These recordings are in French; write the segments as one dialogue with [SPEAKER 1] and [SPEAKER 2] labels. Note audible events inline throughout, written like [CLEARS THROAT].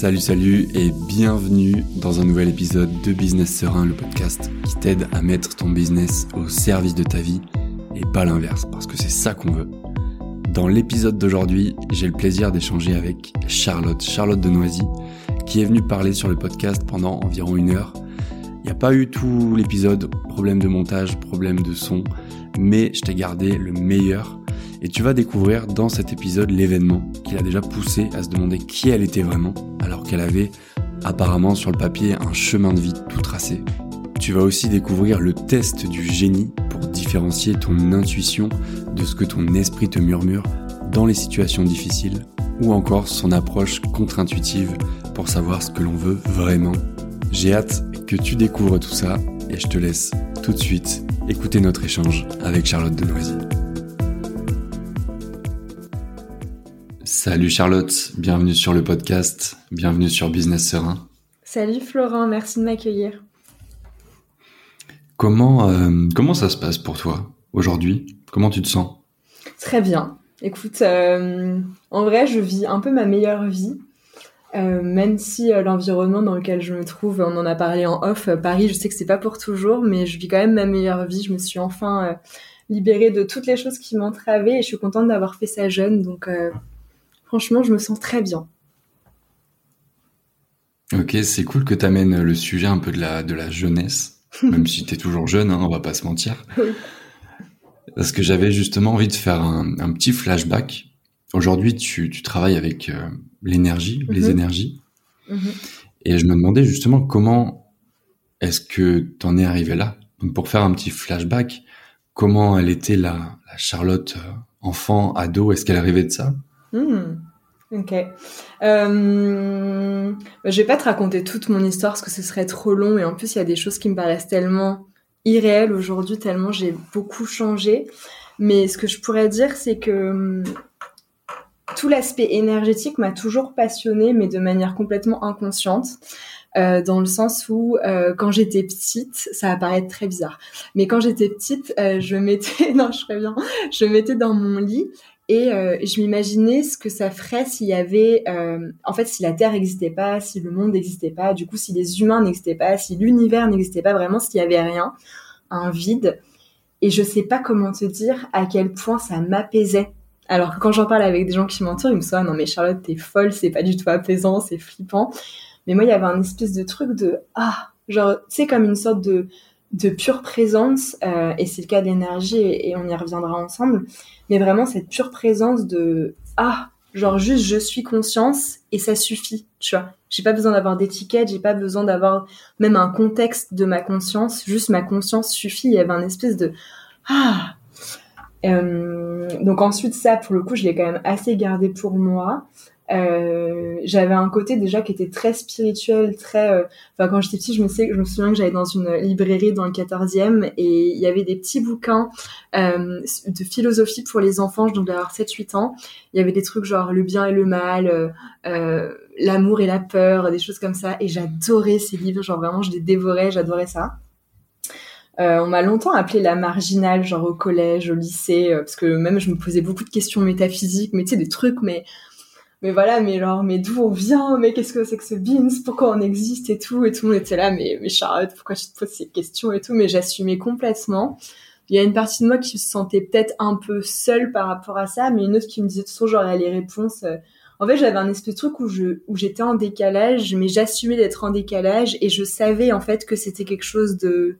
[SPEAKER 1] Salut, salut et bienvenue dans un nouvel épisode de Business Serein, le podcast qui t'aide à mettre ton business au service de ta vie et pas l'inverse, parce que c'est ça qu'on veut. Dans l'épisode d'aujourd'hui, j'ai le plaisir d'échanger avec Charlotte, Charlotte de Noisy, qui est venue parler sur le podcast pendant environ une heure. Il n'y a pas eu tout l'épisode, problème de montage, problème de son, mais je t'ai gardé le meilleur et tu vas découvrir dans cet épisode l'événement qui l'a déjà poussé à se demander qui elle était vraiment, alors qu'elle avait apparemment sur le papier un chemin de vie tout tracé. Tu vas aussi découvrir le test du génie pour différencier ton intuition de ce que ton esprit te murmure dans les situations difficiles, ou encore son approche contre-intuitive pour savoir ce que l'on veut vraiment. J'ai hâte que tu découvres tout ça et je te laisse tout de suite écouter notre échange avec Charlotte Denoisy. Salut Charlotte, bienvenue sur le podcast, bienvenue sur Business Serein.
[SPEAKER 2] Salut Florent, merci de m'accueillir.
[SPEAKER 1] Comment, euh, comment ça se passe pour toi aujourd'hui? Comment tu te sens?
[SPEAKER 2] Très bien. Écoute, euh, en vrai, je vis un peu ma meilleure vie. Euh, même si l'environnement dans lequel je me trouve, on en a parlé en off, Paris, je sais que c'est pas pour toujours, mais je vis quand même ma meilleure vie. Je me suis enfin libérée de toutes les choses qui m'entravaient et je suis contente d'avoir fait ça jeune. Donc, franchement, je me sens très bien.
[SPEAKER 1] Ok, c'est cool que tu amènes le sujet un peu de la, de la jeunesse, [LAUGHS] même si tu es toujours jeune, hein, on va pas se mentir. Parce que j'avais justement envie de faire un, petit flashback. Aujourd'hui, tu, travailles avec euh, l'énergie, les mhm. énergies. Mhm. Et je me demandais justement comment est-ce que tu en es arrivé là? Donc pour faire un petit flashback, comment elle était la, la Charlotte euh, enfant, ado, est-ce qu'elle arrivait de ça?
[SPEAKER 2] Hmm. Ok. Euh, je vais pas te raconter toute mon histoire parce que ce serait trop long et en plus il y a des choses qui me paraissent tellement irréelles aujourd'hui, tellement j'ai beaucoup changé. Mais ce que je pourrais dire, c'est que hum, tout l'aspect énergétique m'a toujours passionnée, mais de manière complètement inconsciente. Euh, dans le sens où euh, quand j'étais petite, ça va paraître très bizarre, mais quand j'étais petite, euh, je mettais, [LAUGHS] non, je bien, je mettais dans mon lit et euh, je m'imaginais ce que ça ferait s'il y avait, euh, en fait, si la Terre n'existait pas, si le monde n'existait pas, du coup, si les humains n'existaient pas, si l'univers n'existait pas vraiment, s'il y avait rien, un vide. Et je sais pas comment te dire à quel point ça m'apaisait. Alors quand j'en parle avec des gens qui m'entourent, ils me disent ah non mais Charlotte t'es folle, c'est pas du tout apaisant, c'est flippant. Mais moi il y avait un espèce de truc de ah genre c'est comme une sorte de de pure présence euh, et c'est le cas d'énergie et, on y reviendra ensemble mais vraiment cette pure présence de ah genre juste je suis conscience et ça suffit tu vois. J'ai pas besoin d'avoir d'étiquette j'ai pas besoin d'avoir même un contexte de ma conscience juste ma conscience suffit il y avait un espèce de ah euh, donc ensuite ça pour le coup je l'ai quand même assez gardé pour moi euh, j'avais un côté déjà qui était très spirituel, très. Euh, enfin, quand j'étais petite, je me je souviens que j'allais dans une librairie dans le 14e et il y avait des petits bouquins euh, de philosophie pour les enfants. Donc d'avoir 7-8 ans, il y avait des trucs genre le bien et le mal, euh, l'amour et la peur, des choses comme ça. Et j'adorais ces livres. Genre vraiment, je les dévorais. J'adorais ça. on m'a longtemps appelé la marginale, genre au collège, au lycée, parce que même je me posais beaucoup de questions métaphysiques, mais tu sais des trucs, mais mais voilà, mais genre, mais d'où on vient, mais qu'est-ce que c'est que ce beans, pourquoi on existe et tout, et tout le monde était là, mais, mais Charlotte, pourquoi tu te poses ces questions et tout, mais j'assumais complètement. Il y a une partie de moi qui se sentait peut-être un peu seule par rapport à ça, mais une autre qui me disait toujours genre les réponses. Euh. En fait, j'avais un espèce de truc où je où j'étais en décalage, mais j'assumais d'être en décalage et je savais en fait que c'était quelque chose de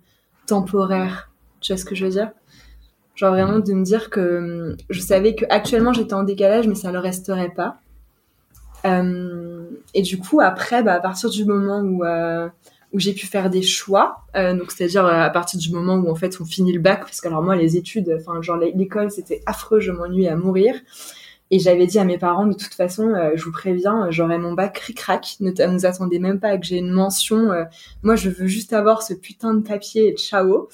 [SPEAKER 2] temporaire. Tu vois ce que je veux dire? Genre vraiment de me dire que hum, je savais que actuellement j'étais en décalage, mais ça ne le resterait pas. Euh, et du coup, après, bah, à partir du moment où euh, où j'ai pu faire des choix, euh, c'est-à-dire à partir du moment où en fait on finit le bac, parce que alors moi les études, enfin genre l'école c'était affreux, je m'ennuyais à mourir. Et j'avais dit à mes parents, de toute façon, je vous préviens, j'aurai mon bac cric-crac. Ne nous attendez même pas que j'ai une mention. moi, je veux juste avoir ce putain de papier et ciao.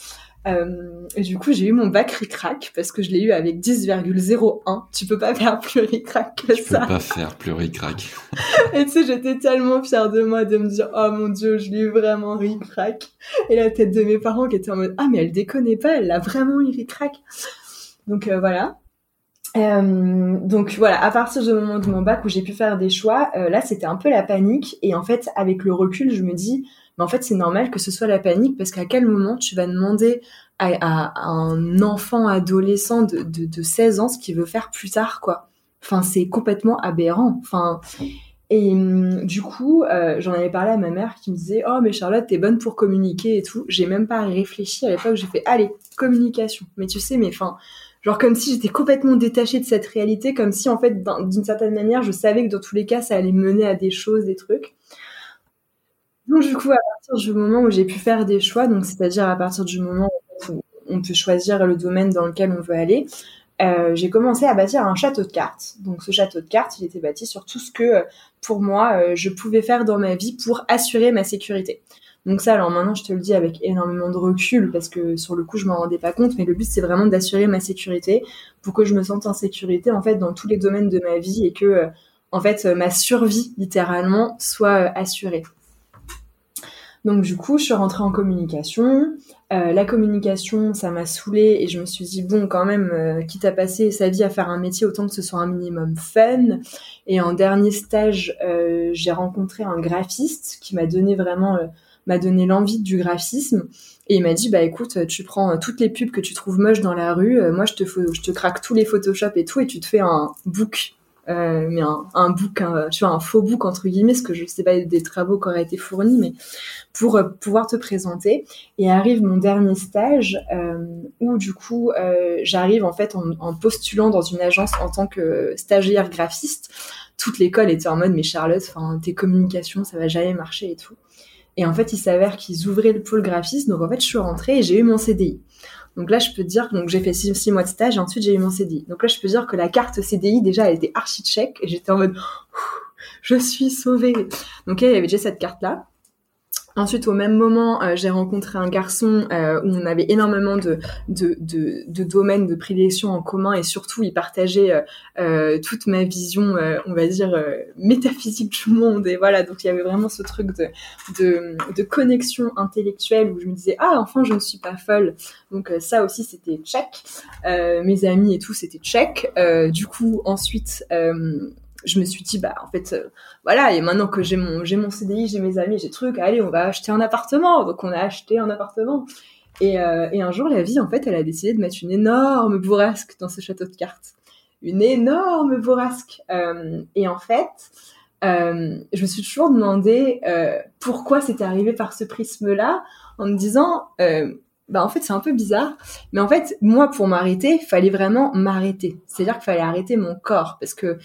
[SPEAKER 2] Euh, et du coup, j'ai eu mon bac ric-rac parce que je l'ai eu avec 10,01. Tu peux pas faire plus ric-rac que
[SPEAKER 1] ça. Tu peux pas faire plus ric-rac. [LAUGHS]
[SPEAKER 2] et tu sais, j'étais tellement fière de moi de me dire, oh mon dieu, je l'ai eu vraiment ric-rac. Et la tête de mes parents qui étaient en mode, ah mais elle déconne pas, elle l'a vraiment eu ric-rac. Donc euh, voilà. Euh, donc voilà, à partir du moment de mon bac où j'ai pu faire des choix, euh, là c'était un peu la panique. Et en fait, avec le recul, je me dis, mais en fait c'est normal que ce soit la panique parce qu'à quel moment tu vas demander à, un enfant adolescent de, de, de, 16 ans ce qu'il veut faire plus tard, quoi. Enfin, c'est complètement aberrant. Enfin, et hum, du coup, euh, j'en avais parlé à ma mère qui me disait Oh, mais Charlotte, t'es bonne pour communiquer et tout. J'ai même pas réfléchi à l'époque, j'ai fait Allez, communication. Mais tu sais, mais enfin, genre comme si j'étais complètement détachée de cette réalité, comme si en fait, d'une certaine manière, je savais que dans tous les cas, ça allait mener à des choses, des trucs. Donc, du coup, à partir du moment où j'ai pu faire des choix, donc c'est-à-dire à partir du moment où on peut choisir le domaine dans lequel on veut aller, euh, j'ai commencé à bâtir un château de cartes. Donc ce château de cartes, il était bâti sur tout ce que, euh, pour moi, euh, je pouvais faire dans ma vie pour assurer ma sécurité. Donc ça, alors maintenant, je te le dis avec énormément de recul parce que sur le coup, je m'en rendais pas compte, mais le but, c'est vraiment d'assurer ma sécurité pour que je me sente en sécurité, en fait, dans tous les domaines de ma vie et que, en fait, ma survie, littéralement, soit assurée. Donc du coup, je suis rentrée en communication. Euh, la communication, ça m'a saoulée et je me suis dit bon, quand même, euh, quitte à passer sa vie à faire un métier, autant que ce soit un minimum fun. Et en dernier stage, euh, j'ai rencontré un graphiste qui m'a donné vraiment, m'a donné l'envie du graphisme. Et il m'a dit bah écoute, tu prends toutes les pubs que tu trouves moches dans la rue, moi je te, je te craque tous les Photoshop et tout, et tu te fais un book euh, mais un, un un, tu vois, un faux book entre guillemets, ce que je sais pas des travaux qui auraient été fournis, mais pour euh, pouvoir te présenter. Et arrive mon dernier stage euh, où du coup j'arrive en fait en, en, postulant dans une agence en tant que stagiaire graphiste. Toute l'école était en mode mais Charlotte, enfin tes communications ça va jamais marcher et tout. Et en fait il s'avère qu'ils ouvraient le pôle graphiste, donc en fait je suis rentrée et j'ai eu mon CDI. Donc là, je peux dire, donc j'ai fait six, mois de stage et ensuite j'ai eu mon CDI. Donc là, je peux dire que la carte CDI, déjà, elle était archi check et j'étais en mode, je suis sauvée. Donc il y avait déjà cette carte-là. Ensuite, au même moment, euh, j'ai rencontré un garçon euh, où on avait énormément de, de, de, de, domaines de prédilection en commun et surtout, il partageait euh, euh toute ma vision, on va dire, métaphysique du monde. Et voilà, donc il y avait vraiment ce truc de, de, de connexion intellectuelle où je me disais, ah, enfin, je ne suis pas folle. Donc ça aussi, c'était check. mes amis et tout, c'était check. du coup, ensuite, je me suis dit bah en fait euh, voilà et maintenant que j'ai mon j'ai mon CDI j'ai mes amis j'ai trucs allez on va acheter un appartement. Donc on a acheté un appartement. Et, euh, et un jour la vie en fait elle a décidé de mettre une énorme bourrasque dans ce château de cartes. Une énorme bourrasque. Euh, et en fait je me suis toujours demandé pourquoi c'était arrivé par ce prisme là en me disant bah en fait c'est un peu bizarre mais en fait moi pour m'arrêter fallait vraiment m'arrêter c'est à dire qu'il fallait arrêter mon corps parce que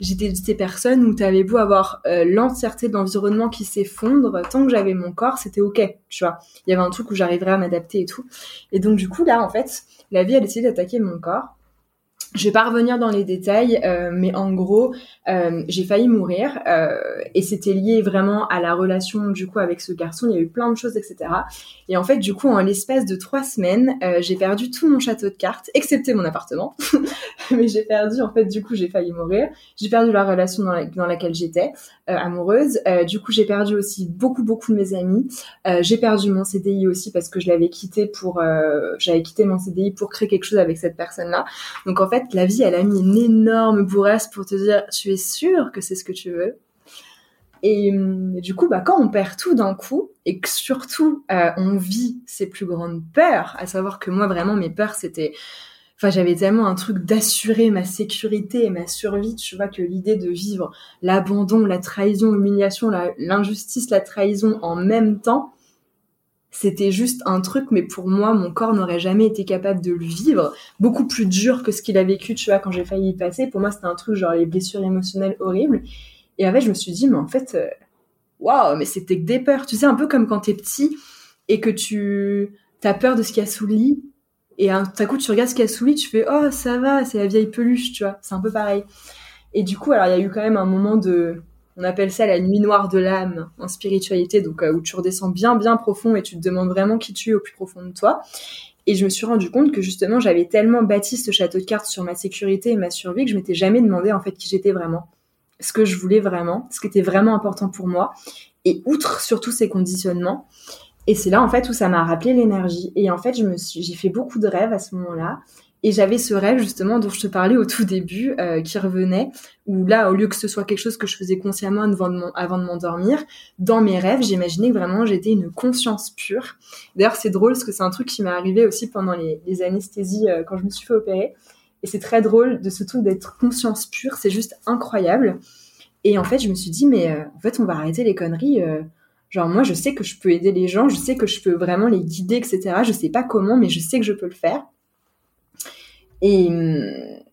[SPEAKER 2] j'étais de ces personnes où tu avais beau avoir euh, l'entièreté de l'environnement qui s'effondre, tant que j'avais mon corps, c'était ok, tu vois. Il y avait un truc où j'arriverais à m'adapter et tout. Et donc du coup là, en fait, la vie a décidé d'attaquer mon corps. Je vais pas revenir dans les détails, euh, mais en gros, euh, j'ai failli mourir euh, et c'était lié vraiment à la relation du coup avec ce garçon. Il y a eu plein de choses, etc. Et en fait, du coup, en l'espace de trois semaines, j'ai perdu tout mon château de cartes, excepté mon appartement. [LAUGHS] mais j'ai perdu, en fait, du coup, j'ai failli mourir. J'ai perdu la relation dans, dans laquelle j'étais amoureuse. du coup, j'ai perdu aussi beaucoup, beaucoup de mes amis. j'ai perdu mon CDI aussi parce que je l'avais quitté pour, j'avais quitté mon CDI pour créer quelque chose avec cette personne-là. Donc en fait la vie, elle a mis une énorme bourrasque pour te dire, tu es sûr que c'est ce que tu veux? Et, hum, du coup, bah, quand on perd tout d'un coup, et que surtout euh, on vit ses plus grandes peurs, à savoir que moi vraiment mes peurs c'était, enfin j'avais tellement un truc d'assurer ma sécurité et ma survie, tu vois que l'idée de vivre l'abandon, la trahison, l'humiliation, l'injustice, la trahison en même temps, c'était juste un truc, mais pour moi, mon corps n'aurait jamais été capable de le vivre. Beaucoup plus dur que ce qu'il a vécu, tu vois, quand j'ai failli y passer. Pour moi, c'était un truc genre les blessures émotionnelles horribles. Et avec, je me suis dit, mais en fait, euh, waouh, mais c'était que des peurs. Tu sais, un peu comme quand t'es petit et que tu as peur de ce qu'il y a sous le lit. Et un coup, tu regardes ce qu'il y a sous le lit, tu fais, oh, ça va, c'est la vieille peluche, tu vois. C'est un peu pareil. Et du coup, alors, il y a eu quand même un moment de, on appelle ça la nuit noire de l'âme en spiritualité, donc euh, où tu redescends bien bien profond et tu te demandes vraiment qui tu es au plus profond de toi. Et je me suis rendu compte que justement j'avais tellement bâti ce château de cartes sur ma sécurité et ma survie que je m'étais jamais demandé en fait qui j'étais vraiment, ce que je voulais vraiment, ce qui était vraiment important pour moi. Et outre surtout ces conditionnements. Et c'est là en fait où ça m'a rappelé l'énergie. Et en fait je me j'ai fait beaucoup de rêves à ce moment-là. Et j'avais ce rêve justement dont je te parlais au tout début euh, qui revenait, où là, au lieu que ce soit quelque chose que je faisais consciemment avant de m'endormir, dans mes rêves, j'imaginais que vraiment j'étais une conscience pure. D'ailleurs, c'est drôle parce que c'est un truc qui m'est arrivé aussi pendant les, anesthésies euh, quand je me suis fait opérer. Et c'est très drôle de ce truc d'être conscience pure, c'est juste incroyable. Et en fait, je me suis dit, mais euh, en fait, on va arrêter les conneries. Genre moi, je sais que je peux aider les gens, je sais que je peux vraiment les guider, etc. Je sais pas comment, mais je sais que je peux le faire. Et,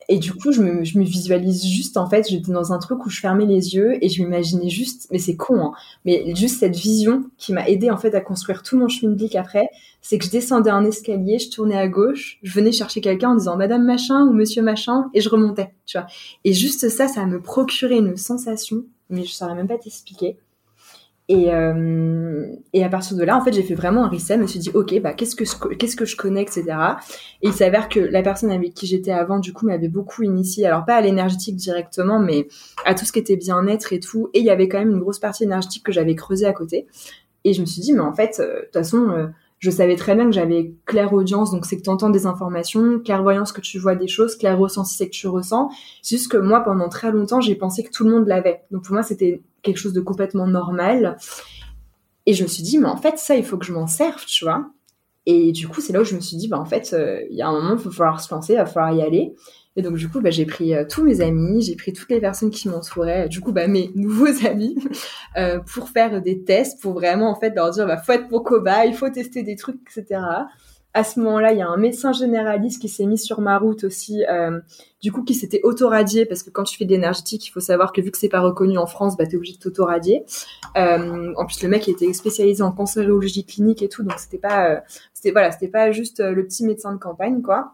[SPEAKER 2] et du coup, je me, je me visualise juste, en fait, j'étais dans un truc où je fermais les yeux et je m'imaginais juste, mais c'est con, hein, mais juste cette vision qui m'a aidé en fait à construire tout mon chemin de après, c'est que je descendais un escalier, je tournais à gauche, je venais chercher quelqu'un en disant Madame machin ou Monsieur machin et je remontais, tu vois. Et juste ça, ça me procurait une sensation, mais je saurais même pas t'expliquer. Et, euh, et à partir de là, en fait, j'ai fait vraiment un reset. Je me suis dit, ok, bah qu'est-ce que je, qu'est-ce que je connais, etc. Et il s'avère que la personne avec qui j'étais avant, du coup, m'avait beaucoup initié. Alors pas à l'énergétique directement, mais à tout ce qui était bien-être et tout. Et il y avait quand même une grosse partie énergétique que j'avais creusée à côté. Et je me suis dit, mais en fait, euh, de toute façon, euh, je savais très bien que j'avais claire audience, donc c'est que tu entends des informations, clairvoyance que tu vois des choses, clair ressenti c'est que tu ressens. C'est juste que moi, pendant très longtemps, j'ai pensé que tout le monde l'avait. Donc pour moi, c'était quelque chose de complètement normal. Et je me suis dit, mais en fait, ça, il faut que je m'en serve, tu vois. Et du coup, c'est là où je me suis dit, bah, en fait, euh, il y a un moment, il va falloir se lancer, il va falloir y aller. Et donc, du coup, bah, j'ai pris euh, tous mes amis, j'ai pris toutes les personnes qui m'entouraient, du coup, bah, mes [LAUGHS] nouveaux amis, [LAUGHS] euh, pour faire des tests, pour vraiment, en fait, leur dire, bah, faut être pour cobaye, il faut tester des trucs, etc. À ce moment-là, il y a un médecin généraliste qui s'est mis sur ma route aussi, euh, du coup, qui s'était auto-radié, parce que quand tu fais de l'énergétique, il faut savoir que vu que c'est pas reconnu en France, bah, t'es obligé de t'auto-radier. Euh, en plus, le mec, il était spécialisé en cancérologie clinique et tout, donc c'était pas, euh, c'était, voilà, c'était pas juste le petit médecin de campagne, quoi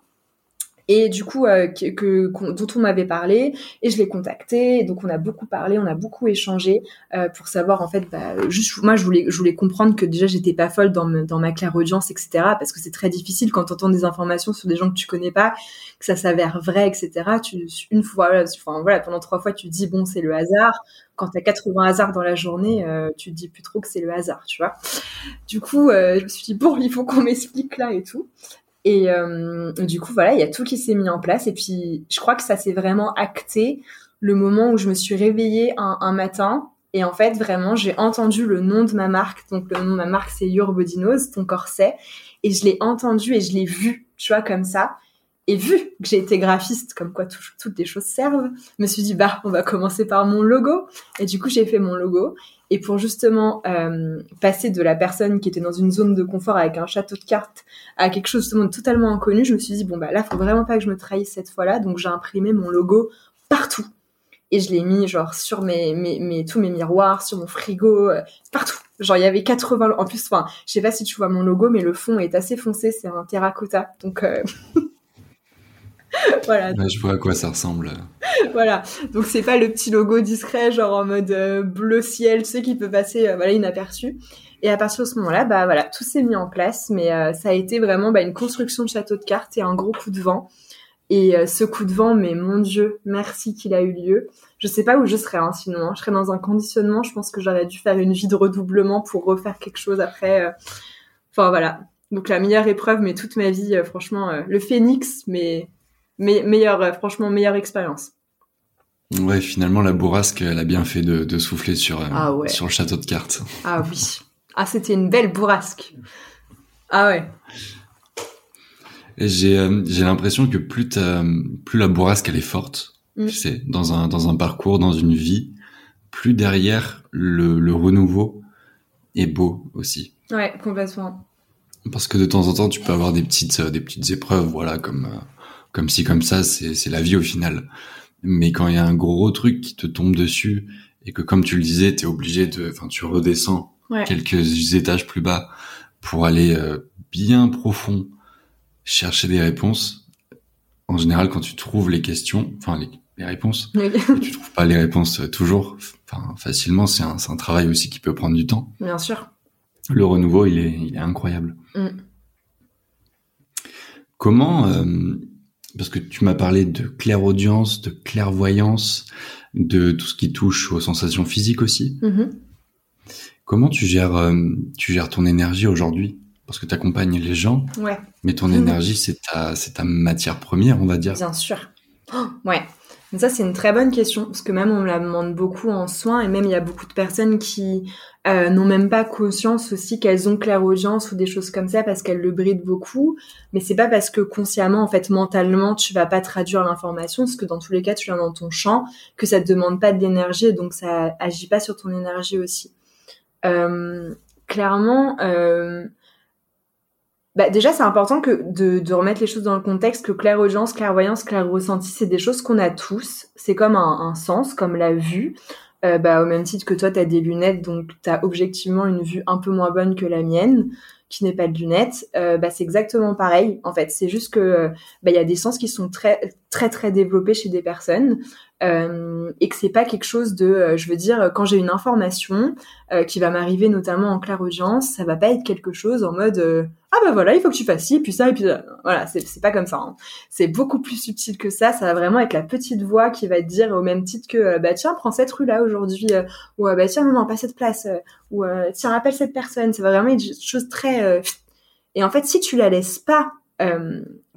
[SPEAKER 2] et du coup euh, dont on m'avait parlé et je l'ai contacté donc on a beaucoup parlé on a beaucoup échangé euh, pour savoir en fait bah, juste moi je voulais comprendre que déjà j'étais pas folle dans, ma claire audience etc parce que c'est très difficile quand tu entends des informations sur des gens que tu connais pas que ça s'avère vrai etc une fois pendant trois fois tu dis bon c'est le hasard quand tu as 80 hasards dans la journée, euh, tu te dis plus trop que c'est le hasard, tu vois. Du coup, je me suis dit, bon, il faut qu'on m'explique là et tout. Et euh, du coup, voilà, il y a tout qui s'est mis en place. Et puis, je crois que ça s'est vraiment acté le moment où je me suis réveillée un, matin. Et en fait, vraiment, j'ai entendu le nom de ma marque. Donc, le nom de ma marque, c'est Your ton corset. Et je l'ai entendu et je l'ai vu, tu vois, comme ça. Et vu que j'ai été graphiste, comme quoi toutes les choses servent, je me suis dit, bah, on va commencer par mon logo. Et du coup, j'ai fait mon logo. Et pour justement euh, passer de la personne qui était dans une zone de confort avec un château de cartes à quelque chose de totalement inconnu, je me suis dit bon bah là faut vraiment pas que je me trahisse cette fois-là, donc j'ai imprimé mon logo partout et je l'ai mis genre sur mes, mes, mes, tous mes miroirs, sur mon frigo, euh, partout. Genre il y avait 80 en plus enfin, je sais pas si tu vois mon logo mais le fond est assez foncé, c'est un terracotta. Donc euh... [LAUGHS] [LAUGHS]
[SPEAKER 1] voilà. je vois à quoi ça ressemble.
[SPEAKER 2] voilà. Donc c'est pas le petit logo discret, genre en mode euh, bleu ciel, tu sais, qui peut passer euh, voilà inaperçu. Et à partir de ce moment-là, bah voilà, tout s'est mis en place, mais euh, ça a été vraiment bah, une construction de château de cartes et un gros coup de vent. Et ce coup de vent, mais mon Dieu, merci qu'il a eu lieu. Je sais pas où je serais hein, sinon. Hein. Je serais dans un conditionnement. Je pense que j'aurais dû faire une vie de redoublement pour refaire quelque chose après. Enfin voilà. Donc la meilleure épreuve, mais toute ma vie, franchement, le phénix, mais meilleure, euh, franchement, meilleure expérience.
[SPEAKER 1] Ouais, finalement, la bourrasque, elle a bien fait de, souffler sur, euh, ah sur le château de cartes.
[SPEAKER 2] Ah oui. Ah, c'était une belle bourrasque. Ah ouais.
[SPEAKER 1] J'ai, euh, j'ai l'impression que plus, plus la bourrasque, elle est forte, mm. tu sais, dans un, dans un parcours, dans une vie, plus derrière, le, le renouveau est beau aussi.
[SPEAKER 2] Ouais, complètement.
[SPEAKER 1] Parce que de temps en temps, tu peux avoir des petites, des petites épreuves, voilà, comme comme si comme ça, c'est la vie au final. Mais quand il y a un gros truc qui te tombe dessus et que comme tu le disais, tu es obligé de, enfin, tu redescends quelques étages plus bas pour aller euh, bien profond chercher des réponses. En général, quand tu trouves les questions, enfin les, les réponses, [LAUGHS] tu trouves pas les réponses toujours, enfin facilement. C'est un, un travail aussi qui peut prendre du temps.
[SPEAKER 2] Bien sûr.
[SPEAKER 1] Le renouveau, il est, il est incroyable. Mm. Comment euh, parce que tu m'as parlé de clairaudience, de clairvoyance, de tout ce qui touche aux sensations physiques aussi. Mm-hmm. Comment tu gères, euh, tu gères ton énergie aujourd'hui? Parce que tu accompagnes les gens.
[SPEAKER 2] Ouais.
[SPEAKER 1] Mais ton énergie, c'est ta, c'est ta matière première, on va dire.
[SPEAKER 2] Bien sûr. Oh, ouais. ça, c'est une très bonne question, parce que même on me la demande beaucoup en soins, et même il y a beaucoup de personnes qui euh, n'ont même pas conscience aussi qu'elles ont clairaudience ou des choses comme ça, parce qu'elles le brident beaucoup. Mais c'est pas parce que consciemment, en fait, mentalement, tu vas pas traduire l'information, parce que dans tous les cas, tu viens dans ton champ, que ça te demande pas de l'énergie, donc ça agit pas sur ton énergie aussi. Euh, clairement, euh, bah déjà, c'est important que de, remettre les choses dans le contexte que clairaudience, clairvoyance, clair-ressenti, c'est des choses qu'on a tous. C'est comme un, sens, comme la vue. Euh, bah, au même titre que toi, tu as des lunettes, donc tu as objectivement une vue un peu moins bonne que la mienne, qui n'est pas de lunettes. Euh, bah, c'est exactement pareil, en fait. C'est juste que bah, il y a des sens qui sont très, très, très développés chez des personnes. Euh, et que c'est pas quelque chose de, euh, je veux dire, quand j'ai une information euh, qui va m'arriver notamment en clair audience, ça va pas être quelque chose en mode euh, ah bah voilà, il faut que tu fasses ci, puis ça, et puis voilà, c'est pas comme ça. Hein. C'est beaucoup plus subtil que ça. Ça va vraiment être la petite voix qui va te dire au même titre que bah tiens, prends cette rue là aujourd'hui, ou bah tiens non non pas cette place, ou tiens appelle cette personne. C'est vraiment une chose très et en fait si tu la laisses pas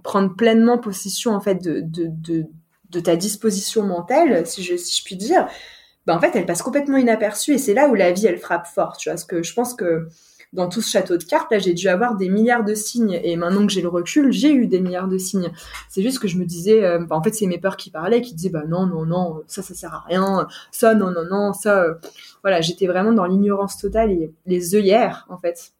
[SPEAKER 2] prendre pleinement possession en fait de, de, de de ta disposition mentale, si je, si je puis dire, ben en fait, elle passe complètement inaperçue et c'est là où la vie, elle frappe fort, tu vois. Parce que je pense que dans tout ce château de cartes, là, j'ai dû avoir des milliards de signes et maintenant que j'ai le recul, j'ai eu des milliards de signes. C'est juste que je me disais, euh, ben, en fait, c'est mes peurs qui parlaient, qui disaient, bah non, non, non, ça, ça sert à rien, ça, non, non, non, ça, euh, voilà, j'étais vraiment dans l'ignorance totale et les œillères, en fait.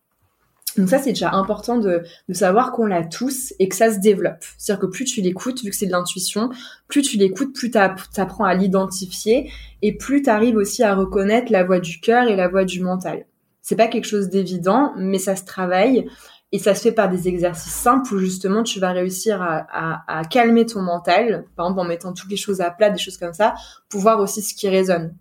[SPEAKER 2] Donc ça, c'est déjà important de, de savoir qu'on l'a tous et que ça se développe. C'est-à-dire que plus tu l'écoutes, vu que c'est de l'intuition, plus tu l'écoutes, plus tu à l'identifier et plus tu arrives aussi à reconnaître la voix du cœur et la voix du mental. C'est pas quelque chose d'évident, mais ça se travaille et ça se fait par des exercices simples où justement tu vas réussir à, à, à calmer ton mental, par exemple en mettant toutes les choses à plat, des choses comme ça, pour voir aussi ce qui résonne.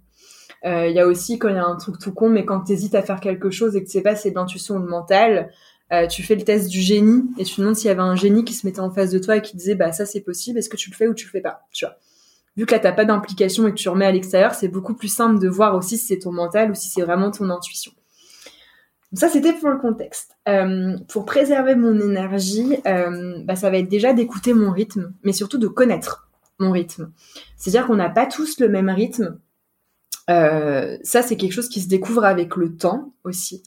[SPEAKER 2] Euh, il y a aussi quand il y a un truc tout con, mais quand tu hésites à faire quelque chose et que tu sais pas si c'est de l'intuition ou le mental, euh, tu fais le test du génie et tu te demandes s'il y avait un génie qui se mettait en face de toi et qui disait bah ça c'est possible, est-ce que tu le fais ou tu le fais pas, tu vois. Vu que là t'as pas d'implication et que tu remets à l'extérieur, c'est beaucoup plus simple de voir aussi si c'est ton mental ou si c'est vraiment ton intuition. ça c'était pour le contexte. Euh, pour préserver mon énergie, euh, bah, ça va être déjà d'écouter mon rythme, mais surtout de connaître mon rythme. C'est-à-dire qu'on n'a pas tous le même rythme euh, ça, c'est quelque chose qui se découvre avec le temps aussi.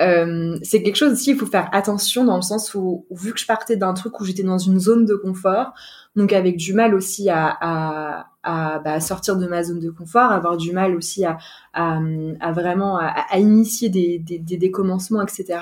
[SPEAKER 2] Euh, c'est quelque chose aussi, il faut faire attention dans le sens où, vu que je partais d'un truc où j'étais dans une zone de confort, donc avec du mal aussi à, à, à bah, sortir de ma zone de confort, avoir du mal aussi à, à, vraiment à, initier des, des, des, des commencements, etc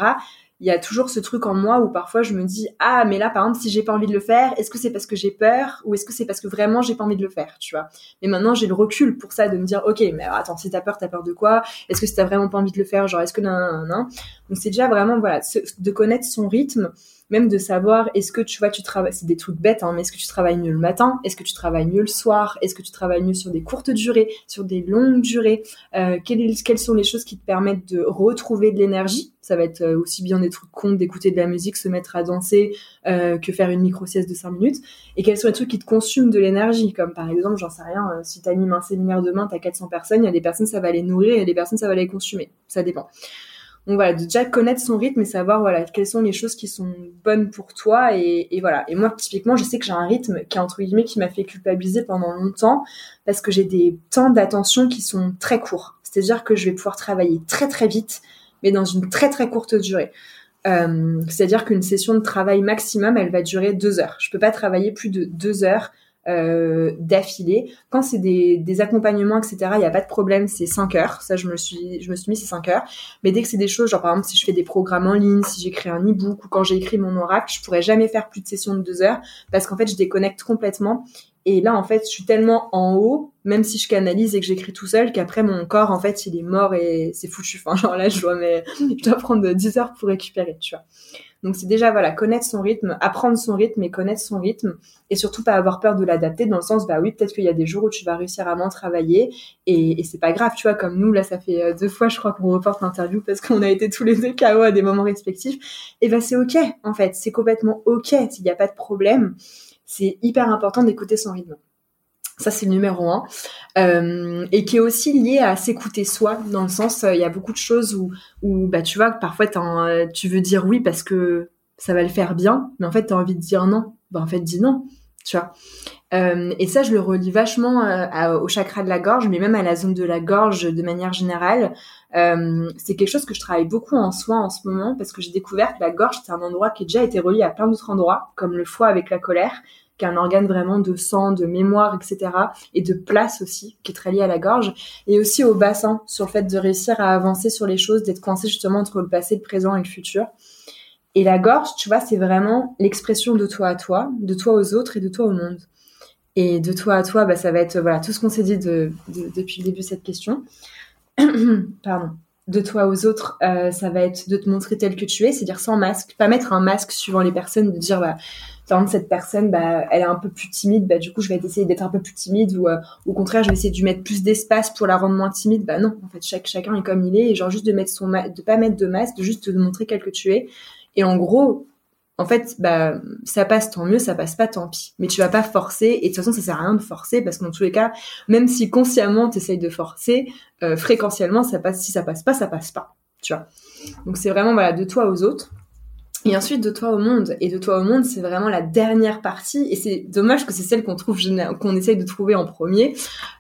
[SPEAKER 2] il y a toujours ce truc en moi où parfois je me dis ah mais là par exemple si j'ai pas envie de le faire est-ce que c'est parce que j'ai peur ou est-ce que c'est parce que vraiment j'ai pas envie de le faire tu vois? Mais maintenant j'ai le recul pour ça de me dire ok mais attends si t'as peur t'as peur de quoi? Est-ce que si t'as vraiment pas envie de le faire genre est-ce que non non non donc c'est déjà vraiment voilà de connaître son rythme même de savoir est-ce que tu vois tu travailles c'est des trucs bêtes hein, mais est-ce que tu travailles mieux le matin? Est-ce que tu travailles mieux le soir? Est-ce que tu travailles mieux sur des courtes durées sur des longues durées? Euh, quelles, sont les choses qui te permettent de retrouver de l'énergie? Ça va être euh, aussi bien des trucs cons d'écouter de la musique se mettre à danser euh, que faire une micro sieste de 5 minutes. Et quels sont les trucs qui te consument de l'énergie? Comme par exemple j'en sais rien euh, si tu animes un séminaire demain t'as 400 personnes il y a des personnes ça va les nourrir et des personnes ça va les consommer ça dépend donc voilà, de déjà connaître son rythme et savoir voilà quelles sont les choses qui sont bonnes pour toi et, voilà. Et moi typiquement, je sais que j'ai un rythme qui entre guillemets qui m'a fait culpabiliser pendant longtemps parce que j'ai des temps d'attention qui sont très courts. C'est-à-dire que je vais pouvoir travailler très très vite, mais dans une très très courte durée. Euh, c'est-à-dire qu'une session de travail maximum, elle va durer deux heures. Je peux pas travailler plus de deux heures euh, d'affilée. Quand c'est des, des, accompagnements, etc., il n'y a pas de problème, c'est 5 heures. Ça, je me suis, je me suis mis, c'est 5 heures. Mais dès que c'est des choses, genre par exemple, si je fais des programmes en ligne, si j'écris un e-book ou quand j'ai écrit mon oracle, je pourrais jamais faire plus de sessions de 2 heures parce qu'en fait, je déconnecte complètement. Et là, en fait, je suis tellement en haut, même si je canalise et que j'écris tout seul, qu'après mon corps, en fait, il est mort et c'est foutu. Enfin, genre là, je dois, mais, [LAUGHS] je dois prendre 10 heures pour récupérer, tu vois. Donc c'est déjà voilà connaître son rythme, apprendre son rythme et connaître son rythme. Et surtout pas avoir peur de l'adapter dans le sens bah oui peut-être qu'il y a des jours où tu vas réussir à moins travailler et, c'est pas grave tu vois comme nous là ça fait euh, deux fois je crois qu'on reporte l'interview parce qu'on a été tous les deux KO à des moments respectifs. Et bah c'est ok en fait. C'est complètement ok. S'il n'y a pas de problème. C'est hyper important d'écouter son rythme Ça, c'est le numéro un. Euh, et qui est aussi lié à s'écouter soi, dans le sens, euh, il y a beaucoup de choses où, où bah, tu vois, parfois, tu veux dire oui parce que ça va le faire bien, mais en fait, tu as envie de dire non. Bah, en fait, dis non, tu vois. Euh, et ça, je le relie vachement euh, au chakra de la gorge, mais même à la zone de la gorge de manière générale. Euh, c'est quelque chose que je travaille beaucoup en soins en ce moment parce que j'ai découvert que la gorge, c'est un endroit qui a déjà été relié à plein d'autres endroits, comme le foie avec la colère, qui un organe vraiment de sang, de mémoire, etc. Et de place aussi, qui est très lié à la gorge. Et aussi au bassin, sur le fait de réussir à avancer sur les choses, d'être coincé justement entre le passé, le présent et le futur. Et la gorge, tu vois, c'est vraiment l'expression de toi à toi, de toi aux autres et de toi au monde. Et de toi à toi, bah, ça va être voilà tout ce qu'on s'est dit de, depuis le début de cette question. [CLEARS THROAT] Pardon. De toi aux autres, euh, ça va être de te montrer tel que tu es, c'est-à-dire sans masque, pas mettre un masque suivant les personnes, de dire bah cette personne, bah, elle est un peu plus timide, bah, du coup, je vais essayer d'être un peu plus timide ou euh, au contraire, je vais essayer de lui mettre plus d'espace pour la rendre moins timide. Bah non, en fait, chaque, chacun est comme il est et genre juste de mettre son de pas mettre de masque, de juste te montrer tel que tu es. Et en gros, en fait, bah, ça passe tant mieux, ça passe pas tant pis. Mais tu vas pas forcer, et de toute façon, ça sert à rien de forcer, parce que dans tous les cas, même si consciemment tu essayes de forcer, euh, fréquentiellement, ça passe, si ça passe pas, ça passe pas. Tu vois. Donc c'est vraiment, de toi aux autres. Et ensuite, de toi au monde. Et de toi au monde, c'est vraiment la dernière partie. Et c'est dommage que c'est celle qu'on trouve, qu'on essaye de trouver en premier.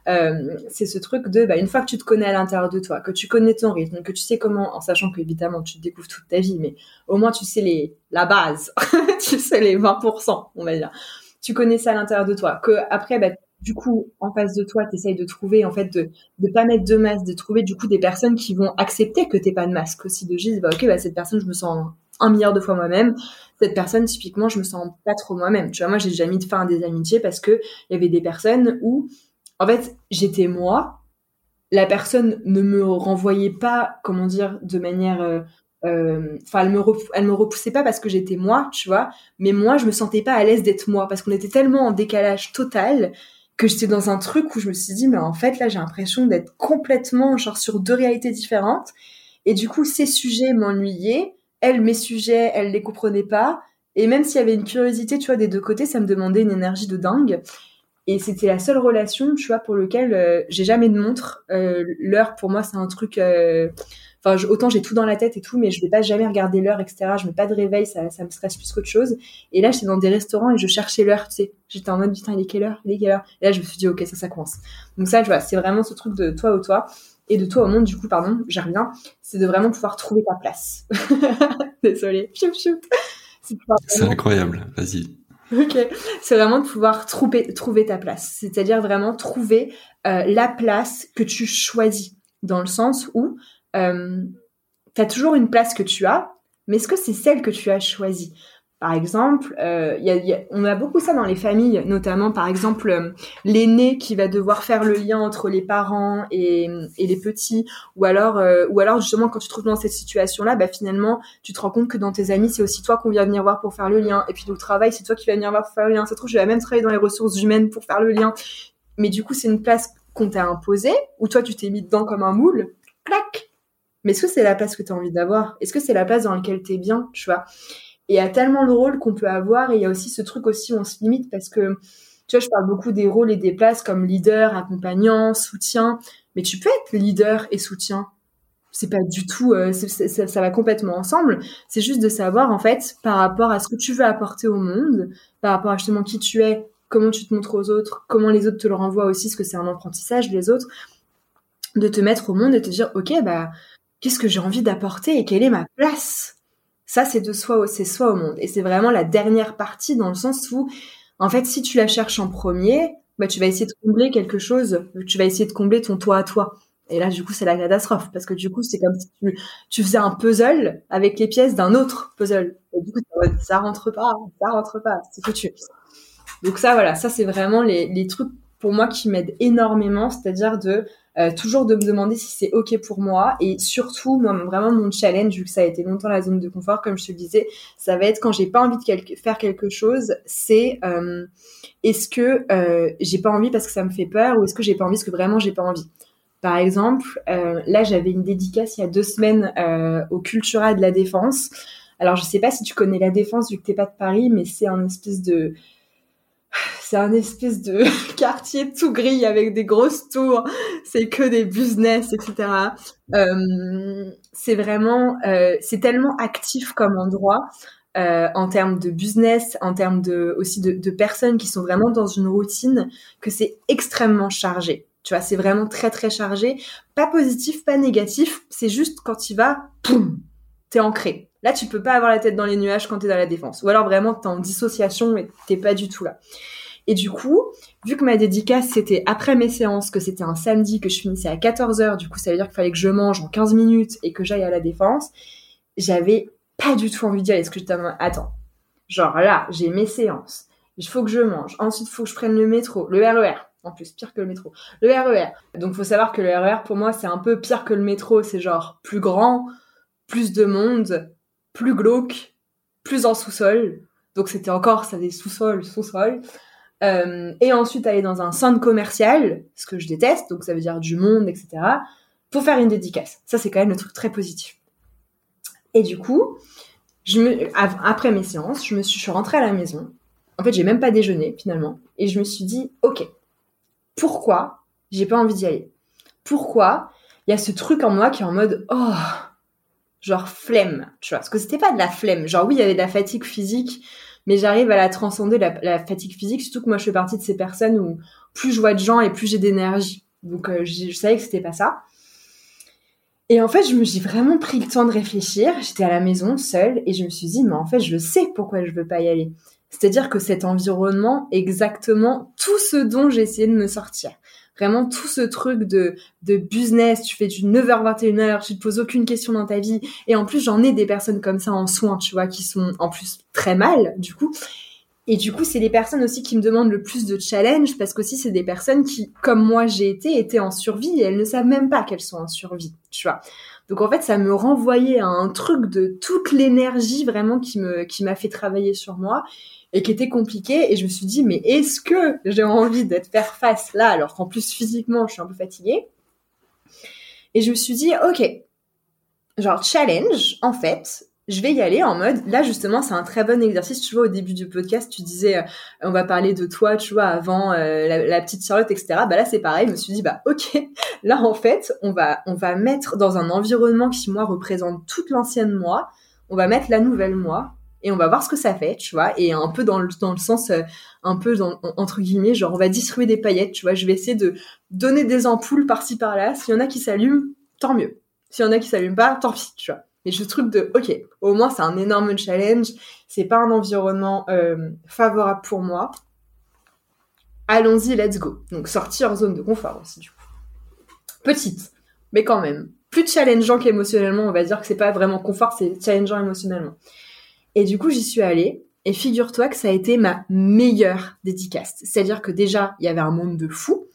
[SPEAKER 2] Euh, c'est ce truc de, bah, une fois que tu te connais à l'intérieur de toi, que tu connais ton rythme, que tu sais comment, en sachant qu'évidemment, tu te découvres toute ta vie, mais au moins, tu sais les, la base. [LAUGHS] tu sais les 20%, on va dire. Tu connais ça à l'intérieur de toi. Que après, bah, du coup, en face de toi, tu essayes de trouver, en fait, de ne pas mettre de masque, de trouver, du coup, des personnes qui vont accepter que t'aies pas de masque aussi, de dire, bah, ok, bah, cette personne, je me sens un milliard de fois moi-même. Cette personne, typiquement, je me sens pas trop moi-même. Tu vois, moi, j'ai déjà mis de fin à des amitiés parce que il y avait des personnes où, en fait, j'étais moi. La personne ne me renvoyait pas, comment dire, de manière, euh, euh, enfin, elle me elle me repoussait pas parce que j'étais moi, tu vois. Mais moi, je me sentais pas à l'aise d'être moi parce qu'on était tellement en décalage total que j'étais dans un truc où je me suis dit, mais en fait, là, j'ai l'impression d'être complètement, genre, sur deux réalités différentes. Et du coup, ces sujets m'ennuyaient elle, mes sujets, elle les comprenait pas. Et même s'il y avait une curiosité, tu vois, des deux côtés, ça me demandait une énergie de dingue. Et c'était la seule relation, tu vois, pour lequel euh, j'ai jamais de montre. Euh, l'heure, pour moi, c'est un truc. Euh, enfin, autant j'ai tout dans la tête et tout, mais je vais pas jamais regarder l'heure, etc. Je mets pas de réveil, ça, me stresse plus qu'autre chose. Et là, j'étais dans des restaurants et je cherchais l'heure, tu sais. J'étais en mode, putain, il est quelle heure? Il est quelle heure? Et là, je me suis dit, ok, ça, ça coince. Donc ça, tu vois, c'est vraiment ce truc de toi ou toi et de toi au monde, du coup, pardon, j'ai rien, c'est de vraiment pouvoir trouver ta place. [LAUGHS] Désolée.
[SPEAKER 1] C'est incroyable, vas-y.
[SPEAKER 2] Ok, c'est vraiment de pouvoir trouver, trouver ta place, c'est-à-dire vraiment trouver euh, la place que tu choisis, dans le sens où euh, tu as toujours une place que tu as, mais est-ce que c'est celle que tu as choisie? Par exemple, euh, on a beaucoup ça dans les familles, notamment par exemple euh, l'aîné qui va devoir faire le lien entre les parents et, les petits, ou alors, euh, ou alors justement quand tu te trouves dans cette situation-là, bah finalement tu te rends compte que dans tes amis c'est aussi toi qu'on vient venir voir pour faire le lien, et puis au travail c'est toi qui vas venir voir pour faire le lien. Ça se trouve je vais même travailler dans les ressources humaines pour faire le lien, mais du coup c'est une place qu'on t'a imposée, ou toi tu t'es mis dedans comme un moule, clac. Mais est-ce que c'est la place que tu as envie d'avoir? Est-ce que c'est la place dans laquelle tu es bien, tu vois? Et a tellement de rôles qu'on peut avoir et il y a aussi ce truc aussi où on se limite parce que tu vois, je parle beaucoup des rôles et des places comme leader, accompagnant, soutien, mais tu peux être leader et soutien. C'est pas du tout, euh, ça va complètement ensemble. C'est juste de savoir en fait par rapport à ce que tu veux apporter au monde, par rapport à justement qui tu es, comment tu te montres aux autres, comment les autres te le renvoient aussi, parce que c'est un apprentissage les autres, de te mettre au monde et te dire ok bah qu'est-ce que j'ai envie d'apporter et quelle est ma place ça, c'est de soi, c'est soi au monde. Et c'est vraiment la dernière partie dans le sens où, en fait, si tu la cherches en premier, bah, tu vas essayer de combler quelque chose. Tu vas essayer de combler ton toi à toi. Et là, du coup, c'est la catastrophe. Parce que du coup, c'est comme si tu, faisais un puzzle avec les pièces d'un autre puzzle. Et du coup, ça rentre pas, ça rentre pas, c'est foutu. Donc ça, voilà, ça, c'est vraiment les trucs pour moi qui m'aident énormément. C'est-à-dire de euh, toujours de me demander si c'est ok pour moi. Et surtout moi vraiment mon challenge vu que ça a été longtemps la zone de confort comme je te le disais ça va être quand j'ai pas envie de faire quelque chose c'est euh, est-ce que euh, j'ai pas envie parce que ça me fait peur ou est-ce que j'ai pas envie parce que vraiment j'ai pas envie? Par exemple là j'avais une dédicace il y a deux semaines au Cultura de la Défense. Alors je sais pas si tu connais la Défense vu que t'es pas de Paris mais c'est un espèce de c'est un espèce de [LAUGHS] quartier tout gris avec des grosses tours, c'est que des business, etc. Euh, c'est vraiment, euh, c'est tellement actif comme endroit euh, en termes de business, en termes de aussi de, de, personnes qui sont vraiment dans une routine que c'est extrêmement chargé. Tu vois, c'est vraiment très très chargé, pas positif, pas négatif. C'est juste quand tu vas, poum, t'es ancré. Là, tu peux pas avoir la tête dans les nuages quand t'es dans la défense. Ou alors vraiment t'es en dissociation et t'es pas du tout là. Et du coup, vu que ma dédicace, c'était après mes séances, que c'était un samedi, que je finissais à 14h, du coup, ça veut dire qu'il fallait que je mange en 15 minutes et que j'aille à la défense, j'avais pas du tout envie d'y aller. Parce que j'étais attends, genre là, j'ai mes séances, il faut que je mange, ensuite il faut que je prenne le métro, le RER, e en plus, pire que le métro. Le RER. E Donc, faut savoir que le RER, e pour moi, c'est un peu pire que le métro. C'est genre plus grand, plus de monde, plus glauque, plus en sous-sol. Donc, c'était encore, ça des sous-sol, sous-sol. Euh, et ensuite aller dans un centre commercial, ce que je déteste, donc ça veut dire du monde, etc., pour faire une dédicace. Ça, c'est quand même le truc très positif. Et du coup, après mes séances, je me suis, je suis rentrée à la maison. En fait, j'ai même pas déjeuné finalement, et je me suis dit, ok, pourquoi j'ai pas envie d'y aller? Pourquoi il y a ce truc en moi qui est en mode, oh, genre flemme, tu vois Parce que c'était pas de la flemme. Genre oui, il y avait de la fatigue physique mais j'arrive à la transcender, la, fatigue physique, surtout que moi je fais partie de ces personnes où plus je vois de gens et plus j'ai d'énergie. Donc euh, je, savais que c'était pas ça. Et en fait, je me suis vraiment pris le temps de réfléchir. J'étais à la maison seule et je me suis dit, mais en fait, je sais pourquoi je veux pas y aller. C'est-à-dire que cet environnement, exactement tout ce dont j'ai essayé de me sortir vraiment tout ce truc de, de business, tu fais du 9h-21h, tu te poses aucune question dans ta vie. Et en plus, j'en ai des personnes comme ça en soins, tu vois, qui sont en plus très mal, du coup. Et du coup, c'est les personnes aussi qui me demandent le plus de challenge parce qu'aussi c'est des personnes qui, comme moi j'ai été, étaient en survie et elles ne savent même pas qu'elles sont en survie, tu vois. Donc en fait, ça me renvoyait à un truc de toute l'énergie vraiment qui me qui m'a fait travailler sur moi et qui était compliqué. Et je me suis dit, mais est-ce que j'ai envie d'être faire face là, alors qu'en plus physiquement, je suis un peu fatiguée? Et je me suis dit, ok, genre challenge, en fait, je vais y aller en mode là justement c'est un très bon exercice. Tu vois au début du podcast tu disais euh, on va parler de toi tu vois avant euh, la, petite Charlotte etc bah là c'est pareil. Je me suis dit bah ok. [LAUGHS] Là en fait on va on va mettre dans un environnement qui moi représente toute l'ancienne moi. On va mettre la nouvelle moi et on va voir ce que ça fait, tu vois, et un peu dans le, dans le sens, euh, un peu dans, entre guillemets, genre on va distribuer des paillettes, tu vois, je vais essayer de donner des ampoules par-ci par-là, s'il y en a qui s'allument, tant mieux. S'il y en a qui s'allument pas, tant pis, tu vois. Mais je truc de, ok, au moins c'est un énorme challenge, c'est pas un environnement euh, favorable pour moi. Allons-y, let's go. Donc sortir en zone de confort aussi, du coup. Petite, mais quand même. Plus challengeant qu'émotionnellement, on va dire que c'est pas vraiment confort, c'est challengeant émotionnellement. Et du coup, j'y suis allée. Et figure-toi que ça a été ma meilleure dédicace. C'est-à-dire que déjà, il y avait un monde de fous.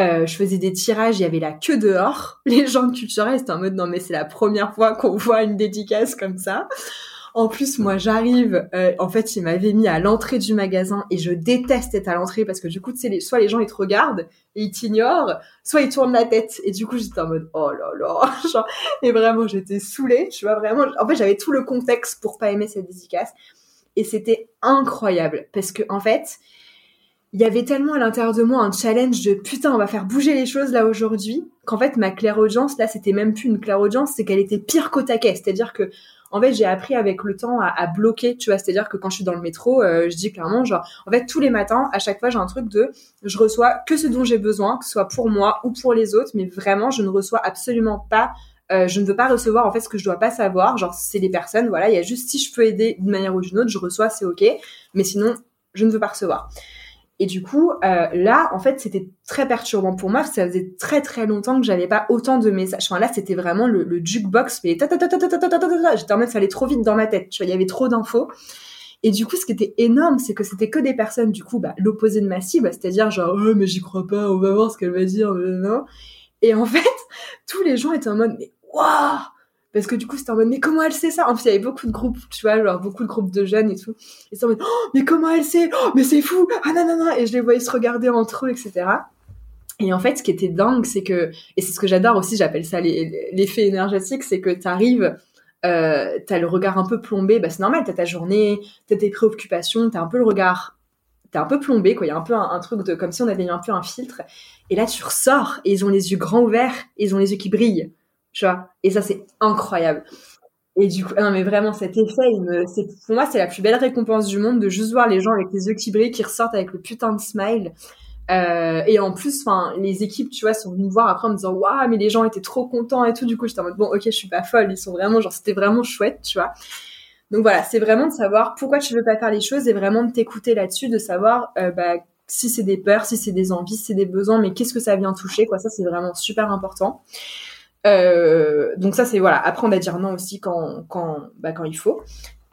[SPEAKER 2] Euh, je faisais des tirages, il y avait la queue dehors. [LAUGHS] Les gens culturels étaient en mode non mais c'est la première fois qu'on voit une dédicace comme ça. En plus, moi, j'arrive. Euh, en fait, il m'avait mis à l'entrée du magasin et je déteste être à l'entrée parce que du coup, tu les, soit les gens ils te regardent et ils t'ignorent, soit ils tournent la tête. Et du coup, j'étais en mode oh là là. [LAUGHS] Genre, et vraiment, j'étais saoulée. Tu vois vraiment. En fait, j'avais tout le contexte pour pas aimer cette dédicace et c'était incroyable parce que en fait, il y avait tellement à l'intérieur de moi un challenge de putain, on va faire bouger les choses là aujourd'hui, qu'en fait ma claire audience là, c'était même plus une claire audience, c'est qu'elle était pire qu'au taquet. C'est-à-dire que en fait, j'ai appris avec le temps à, bloquer, tu vois, c'est-à-dire que quand je suis dans le métro, euh, je dis clairement, genre, en fait, tous les matins, à chaque fois, j'ai un truc de, je reçois que ce dont j'ai besoin, que ce soit pour moi ou pour les autres, mais vraiment, je ne reçois absolument pas euh, je ne veux pas recevoir en fait ce que je dois pas savoir. Genre c'est les personnes, voilà, il y a juste si je peux aider d'une manière ou d'une autre, je reçois, c'est ok. Mais sinon, je ne veux pas recevoir. Et du coup, euh, là, en fait, c'était très perturbant pour moi ça faisait très très longtemps que j'avais pas autant de messages. Enfin là, c'était vraiment le, le jukebox, mais j'étais en mode ça allait trop vite dans ma tête. Tu vois, il y avait trop d'infos. Et du coup, ce qui était énorme, c'est que c'était que des personnes, du coup, bah, l'opposé de ma cible, c'est-à-dire genre, oh, mais j'y crois pas, on va voir ce qu'elle va dire, non. Et en fait, tous les gens étaient en mode, mais waouh parce que du coup c'était en mode mais comment elle sait ça? En fait il y avait beaucoup de groupes tu vois genre beaucoup de groupes de jeunes et tout. Et c'est en mode oh, mais comment elle sait? Oh, mais c'est fou! Ah non non non! Et je les voyais se regarder entre eux etc et en fait ce qui était dingue c'est que et c'est ce que j'adore aussi j'appelle ça l'effet énergétique c'est que t'arrives euh, t'as le regard un peu plombé bah c'est normal t'as ta journée t'as tes préoccupations t'as un peu le regard t'es un peu plombé, quoi. Il y a un peu un, truc de comme si on avait mis un peu un filtre. Et là, tu ressors et ils ont les yeux grands ouverts et ils ont les yeux qui brillent, tu vois. Et ça, c'est incroyable. Et du coup, non, mais vraiment, cet effet, pour moi, c'est la plus belle récompense du monde de juste voir les gens avec les yeux qui brillent, qui ressortent avec le putain de smile. Euh, et en plus, enfin, les équipes, tu vois, sont venues me voir après en me disant, waouh, mais les gens étaient trop contents et tout. Du coup, j'étais en mode, bon, ok, je suis pas folle. Ils sont vraiment, genre, c'était vraiment chouette, tu vois. Donc voilà, c'est vraiment de savoir pourquoi tu veux pas faire les choses et vraiment de t'écouter là-dessus, de savoir, euh, bah, si c'est des peurs, si c'est des envies, si c'est des besoins, mais qu'est-ce que ça vient toucher, quoi. Ça, c'est vraiment super important. Euh, donc ça, c'est voilà. On va dire non aussi quand, quand, bah, quand il faut.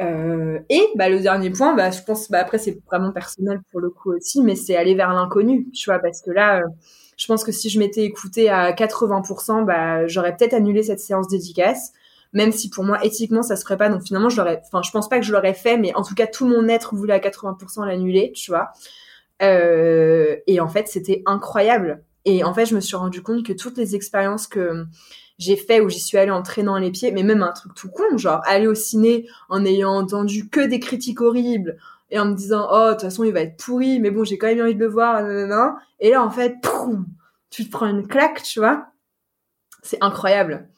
[SPEAKER 2] Euh, et bah, le dernier point, bah, je pense, bah, après c'est vraiment personnel pour le coup aussi, mais c'est aller vers l'inconnu, tu vois, parce que là, euh, je pense que si je m'étais écoutée à 80%, bah, j'aurais peut-être annulé cette séance dédicace, même si pour moi éthiquement ça se ferait pas. Donc finalement, je l'aurais, enfin, je pense pas que je l'aurais fait, mais en tout cas tout mon être voulait à 80% l'annuler, tu vois. Euh, et en fait, c'était incroyable. Et en fait, je me suis rendu compte que toutes les expériences que j'ai fait où j'y suis allée en traînant les pieds, mais même un truc tout con, genre aller au ciné en ayant entendu que des critiques horribles et en me disant oh de toute façon il va être pourri, mais bon j'ai quand même envie de le voir, nanana. et là en fait tu te prends une claque, tu vois, c'est incroyable.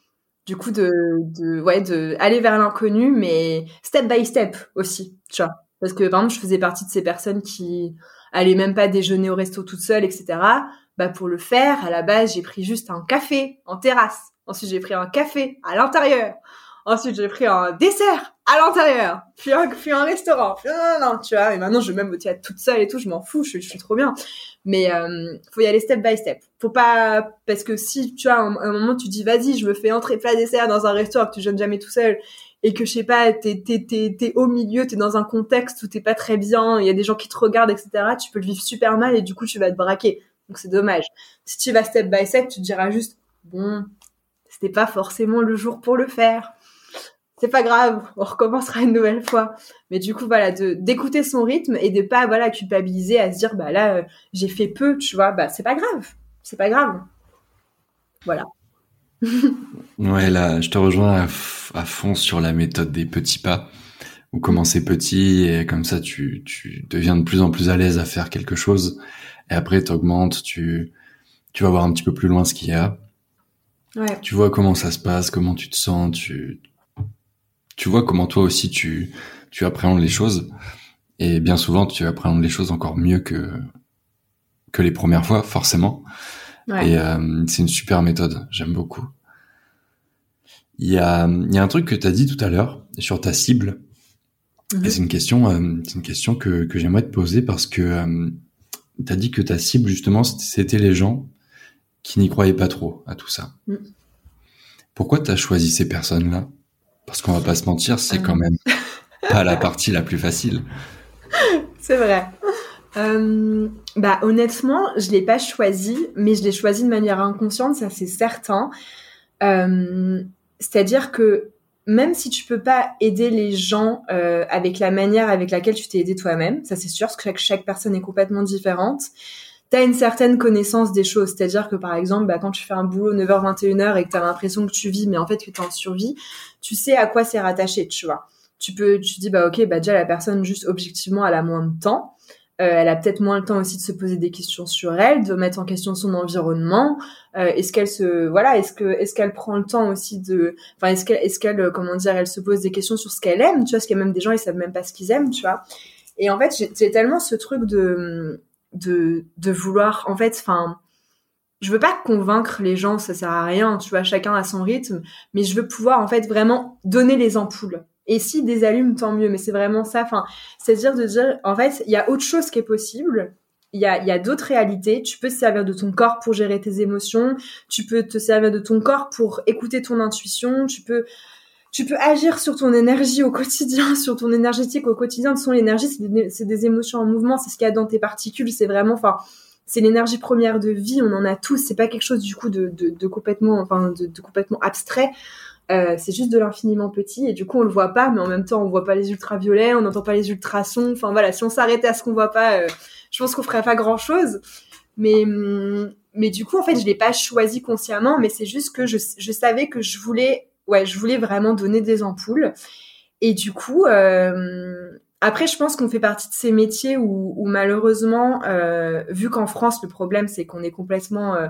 [SPEAKER 2] Du coup de, de ouais de aller vers l'inconnu, mais step by step aussi, tu vois, parce que par exemple je faisais partie de ces personnes qui allaient même pas déjeuner au resto toute seule, etc. Bah pour le faire, à la base j'ai pris juste un café en terrasse Ensuite, j'ai pris un café à l'intérieur. Ensuite, j'ai pris un dessert à l'intérieur. Puis un, puis un restaurant. Puis non, non, tu vois. Et maintenant, je vais même au toute seule et tout. Je m'en fous. Je, suis trop bien. Mais euh, faut y aller step by step. Faut pas parce que si tu vois, à un, moment tu dis vas-y, je me fais entrer plat dessert dans un restaurant que tu jeûnes jamais tout seul et que je sais pas, t'es t'es t'es t'es au milieu, t'es dans un contexte où t'es pas très bien, il y a des gens qui te regardent, etc. Tu peux le vivre super mal et du coup tu vas te braquer. Donc c'est dommage. Si tu vas step by step, tu te diras juste bon, c'était pas forcément le jour pour le faire. C'est pas grave, on recommencera une nouvelle fois. Mais du coup, voilà, d'écouter son rythme et de pas voilà culpabiliser à se dire bah là euh, j'ai fait peu, tu vois, bah c'est pas grave, c'est pas grave. Voilà. [LAUGHS]
[SPEAKER 1] ouais, là, je te rejoins à, fond sur la méthode des petits pas, ou commencer petit et comme ça tu, tu deviens de plus en plus à l'aise à faire quelque chose et après tu augmentes, tu, tu vas voir un petit peu plus loin ce qu'il y a tu vois comment ça se passe, comment tu te sens, tu, tu vois comment toi aussi tu, tu appréhendes les choses. Et bien souvent, tu appréhendes les choses encore mieux que, que les premières fois, forcément. Et euh, c'est une super méthode, j'aime beaucoup. Il y a, il y a un truc que tu as dit tout à l'heure sur ta cible. Et mhm. c'est une question, euh, c'est une question que, que j'aimerais te poser parce que euh, tu as dit que ta cible, justement, c'était les gens qui n'y croyaient pas trop à tout ça. Mm. Pourquoi tu as choisi ces personnes-là? Parce qu'on va pas se mentir, c'est quand même pas la partie la plus facile. [LAUGHS]
[SPEAKER 2] C'est vrai. Euh, bah honnêtement, je l'ai pas choisi, mais je l'ai choisi de manière inconsciente, ça c'est certain. Euh, c'est-à-dire que même si tu peux pas aider les gens euh, avec la manière avec laquelle tu t'es aidé toi-même, ça c'est sûr, parce que chaque, personne est complètement différente tu as une certaine connaissance des choses. C'est-à-dire que par exemple, bah, quand tu fais un boulot 9h-21h et que tu as l'impression que tu vis, mais en fait que tu en survie, tu sais à quoi c'est rattaché, tu vois. Tu peux, tu dis, bah ok, bah déjà la personne juste objectivement elle a moins de temps. Euh, elle a peut-être moins le temps aussi de se poser des questions sur elle, de mettre en question son environnement. Euh, est-ce qu'elle se, voilà, est-ce que, est-ce qu'elle prend le temps aussi de, enfin, est-ce qu'elle, est-ce qu'elle, comment dire, elle se pose des questions sur ce qu'elle aime, tu vois, parce qu'il y a même des gens ils savent même pas ce qu'ils aiment, tu vois. Et en fait, j'ai tellement ce truc de, de, de vouloir, en fait, enfin, je veux pas convaincre les gens, ça sert à rien, tu vois, chacun a son rythme, mais je veux pouvoir, en fait, vraiment donner les ampoules. Et si des allumes, tant mieux, mais c'est vraiment ça, enfin, c'est-à-dire de dire, en fait, il y a autre chose qui est possible, il y a, y a d'autres réalités. Tu peux te servir de ton corps pour gérer tes émotions. Tu peux te servir de ton corps pour écouter ton intuition. Tu peux tu peux agir sur ton énergie au quotidien, [LAUGHS] sur ton énergétique au quotidien. De son l'énergie, c'est des, émotions en mouvement, c'est ce qu'il y a dans tes particules, c'est vraiment, enfin, c'est l'énergie première de vie, on en a tous, c'est pas quelque chose du coup de, de, complètement, enfin, de, complètement abstrait. Euh, c'est juste de l'infiniment petit et du coup on le voit pas mais en même temps on voit pas les ultraviolets on n'entend pas les ultrasons enfin voilà si on s'arrêtait à ce qu'on voit pas euh, je pense qu'on ferait pas grand chose mais hum, mais du coup en fait je l'ai pas choisi consciemment mais c'est juste que je, je savais que je voulais ouais, je voulais vraiment donner des ampoules. Et du coup, euh, après, je pense qu'on fait partie de ces métiers où, où malheureusement, euh, vu qu'en France, le problème, c'est qu'on est complètement, euh,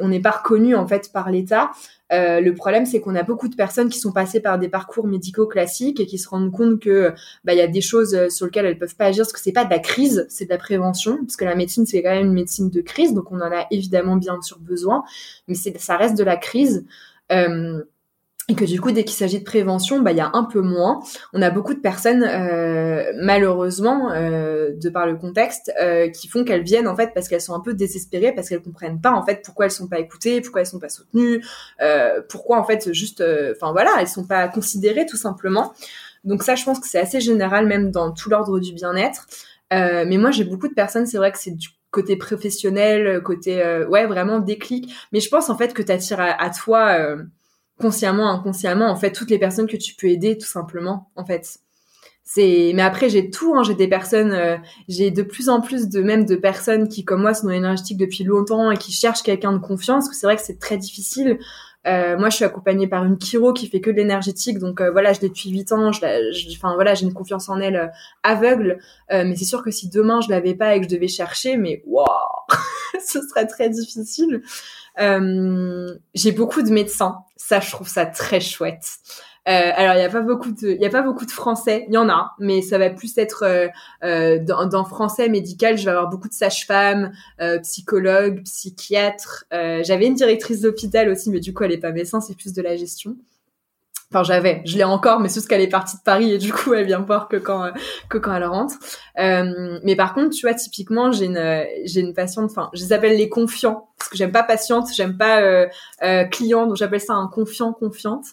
[SPEAKER 2] on n'est pas reconnu en fait par l'État. Euh, le problème, c'est qu'on a beaucoup de personnes qui sont passées par des parcours médicaux classiques et qui se rendent compte que bah y a des choses euh, sur lesquelles elles peuvent pas agir parce que c'est pas de la crise, c'est de la prévention parce que la médecine c'est quand même une médecine de crise, donc on en a évidemment bien sûr besoin, mais c'est ça reste de la crise. Euh, et que du coup, dès qu'il s'agit de prévention, bah il y a un peu moins. On a beaucoup de personnes, euh, malheureusement, euh, de par le contexte, euh, qui font qu'elles viennent en fait parce qu'elles sont un peu désespérées, parce qu'elles comprennent pas en fait pourquoi elles sont pas écoutées, pourquoi elles sont pas soutenues, euh, pourquoi en fait juste, euh, enfin voilà, elles sont pas considérées tout simplement. Donc ça, je pense que c'est assez général même dans tout l'ordre du bien-être. Euh, mais moi, j'ai beaucoup de personnes, c'est vrai que c'est du côté professionnel, côté ouais vraiment déclic. Mais je pense en fait que tu attires à, à toi consciemment, inconsciemment, en fait, toutes les personnes que tu peux aider, tout simplement, en fait. C'est, mais après, j'ai tout, hein, j'ai des personnes, euh, j'ai de plus en plus de même de personnes qui, comme moi, sont énergétiques depuis longtemps et qui cherchent quelqu'un de confiance, parce que c'est vrai que c'est très difficile. Euh, moi, je suis accompagnée par une chiro qui fait que de l'énergétique, donc euh, voilà, je l'ai depuis 8 ans. Je, enfin voilà, j'ai une confiance en elle euh, aveugle, mais c'est sûr que si demain je l'avais pas et que je devais chercher, mais waouh, [LAUGHS] ce serait très difficile. Euh, j'ai beaucoup de médecins. Ça, je trouve ça très chouette. Euh, alors, il n'y a pas beaucoup de, il y a pas beaucoup de français. Il y en a, mais ça va plus être euh, euh dans, dans, français médical. Je vais avoir beaucoup de sages-femmes, euh, psychologues, psychiatres. J'avais une directrice d'hôpital aussi, mais du coup, elle est pas médecin, c'est plus de la gestion. Enfin, j'avais, je l'ai encore, mais c'est ce qu'elle est partie de Paris et du coup, elle vient voir que quand que quand elle rentre. Euh, mais par contre, tu vois, typiquement, j'ai une j'ai une patiente. Enfin, je les appelle les confiants parce que j'aime pas patiente, j'aime pas euh, euh, client, donc j'appelle ça un confiant confiante.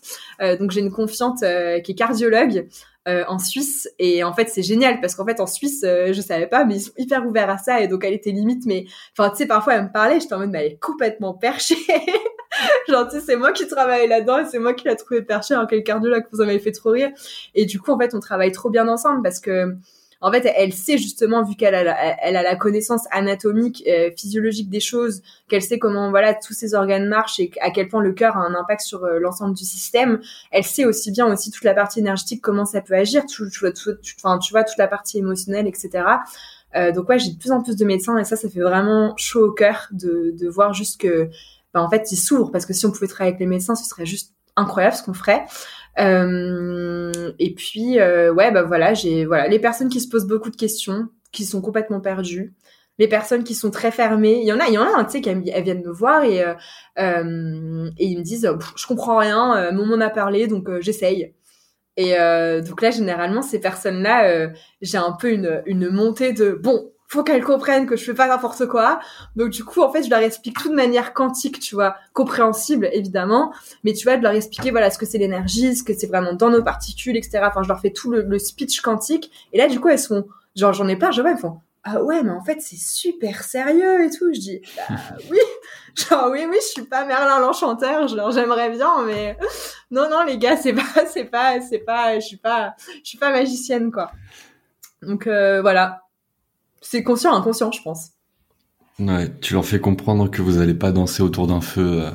[SPEAKER 2] Euh, donc j'ai une confiante euh, qui est cardiologue. en Suisse et en fait c'est génial parce qu'en fait en Suisse je savais pas mais ils sont hyper ouverts à ça et donc elle était limite mais enfin tu sais parfois elle me parlait j'étais en mode mais elle est complètement perchée [LAUGHS] [LAUGHS] genre sais c'est moi qui travaille là-dedans et c'est moi qui l'a trouvé perché alors quel cardiologue vous avez fait trop rire et du coup en fait on travaille trop bien ensemble parce que en fait, elle sait justement, vu qu'elle a, elle a la connaissance anatomique, euh, physiologique des choses, qu'elle sait comment voilà tous ces organes marchent et à quel point le cœur a un impact sur euh, l'ensemble du système. Elle sait aussi bien aussi toute la partie énergétique, comment ça peut agir, tu, tu vois toute la partie émotionnelle, etc. Euh, donc ouais, j'ai de plus en plus de médecins et ça, ça fait vraiment chaud au cœur de, de voir juste que bah, en fait, ils s'ouvrent parce que si on pouvait travailler avec les médecins, ce serait juste incroyable ce qu'on ferait. Euh, et puis, euh, ouais, bah voilà, j'ai voilà les personnes qui se posent beaucoup de questions, qui sont complètement perdues, les personnes qui sont très fermées. Il y en a, il y en a, tu sais, qui viennent me voir et euh, et ils me disent, je comprends rien, mon a parlé, donc j'essaye. Et donc là, généralement, ces personnes-là, j'ai un peu une, une montée de bon, faut qu'elles comprennent que je fais pas n'importe quoi. Donc du coup, en fait, je leur explique tout de manière quantique, tu vois, compréhensible évidemment, mais tu vois, de leur expliquer voilà ce que c'est l'énergie, ce que c'est vraiment dans nos particules, etc. Enfin, je leur fais tout le, speech quantique. Et là, du coup, elles sont genre j'en ai pas, je vois, elles font ah ouais, mais en fait c'est super sérieux et tout. Je dis bah [LAUGHS] oui, genre oui oui, je suis pas Merlin l'enchanteur. Leur j'aimerais bien, mais [LAUGHS] non non les gars, c'est pas c'est pas c'est pas, je suis pas je suis pas magicienne quoi. Donc euh, voilà, c'est conscient, inconscient, je pense.
[SPEAKER 1] Ouais, tu leur fais comprendre que vous n'allez pas danser autour d'un feu. Euh,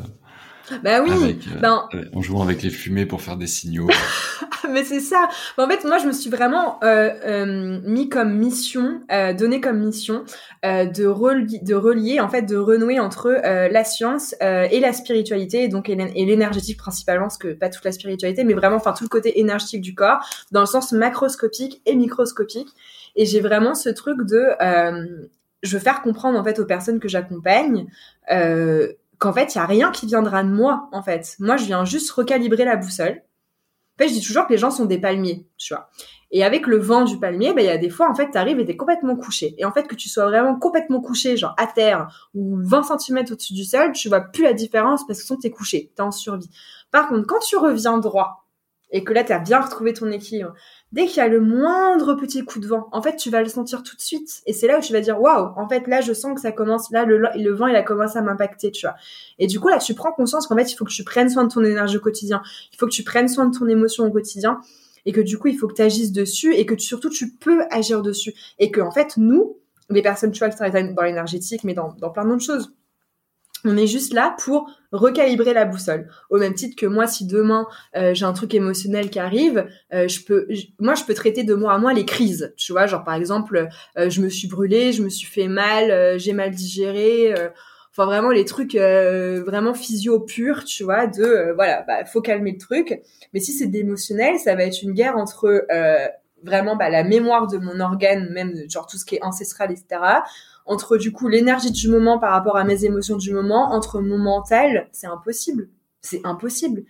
[SPEAKER 2] bah oui,
[SPEAKER 1] euh, ben... en jouant avec les fumées pour faire des signaux. [LAUGHS]
[SPEAKER 2] Mais c'est ça. en fait, moi, je me suis vraiment euh, mis comme mission, donné comme mission de, relier, de relier, en fait, de renouer entre la science et la spiritualité, et donc et l'énergétique principalement, parce que pas toute la spiritualité, mais vraiment, enfin tout le côté énergétique du corps, dans le sens macroscopique et microscopique. Et j'ai vraiment ce truc de, euh, je veux faire comprendre en fait aux personnes que j'accompagne euh, qu'en fait il y a rien qui viendra de moi en fait. Moi je viens juste recalibrer la boussole. En fait je dis toujours que les gens sont des palmiers, tu vois. Et avec le vent du palmier, ben, il y a des fois, en fait, t'arrives et t'es complètement couché. Et en fait, que tu sois vraiment complètement couché, genre à terre, ou 20 cm au-dessus du sol, tu vois plus la différence parce que sinon t'es couché, t'es en survie. Par contre, quand tu reviens droit, et que là, tu as bien retrouvé ton équilibre, dès qu'il y a le moindre petit coup de vent, en fait, tu vas le sentir tout de suite. Et c'est là où tu vas dire, waouh, en fait, là, je sens que ça commence, là, le, le vent, il a commencé à m'impacter, tu vois. Et du coup, là, tu prends conscience qu'en fait, il faut que tu prennes soin de ton énergie au quotidien. Il faut que tu prennes soin de ton émotion au quotidien. Et que du coup, il faut que tu agisses dessus et que surtout, tu peux agir dessus. Et que, en fait, nous, les personnes, tu vois, qui travaillent dans l'énergétique, mais dans, dans plein d'autres choses, On est juste là pour recalibrer la boussole. Au même titre que moi, si demain euh, j'ai un truc émotionnel qui arrive, euh, je peux, moi, je peux traiter de moi à moi les crises. Tu vois, genre par exemple, euh, je me suis brûlée, je me suis fait mal, j'ai mal digéré. Enfin vraiment les trucs vraiment physio purs, tu vois, de voilà, bah faut calmer le truc. Mais si c'est d'émotionnel, ça va être une guerre entre vraiment bah, la mémoire de mon organe, même genre tout ce qui est ancestral, etc entre du coup l'énergie du moment par rapport à mes émotions du moment, entre mon mental, c'est impossible. C'est impossible.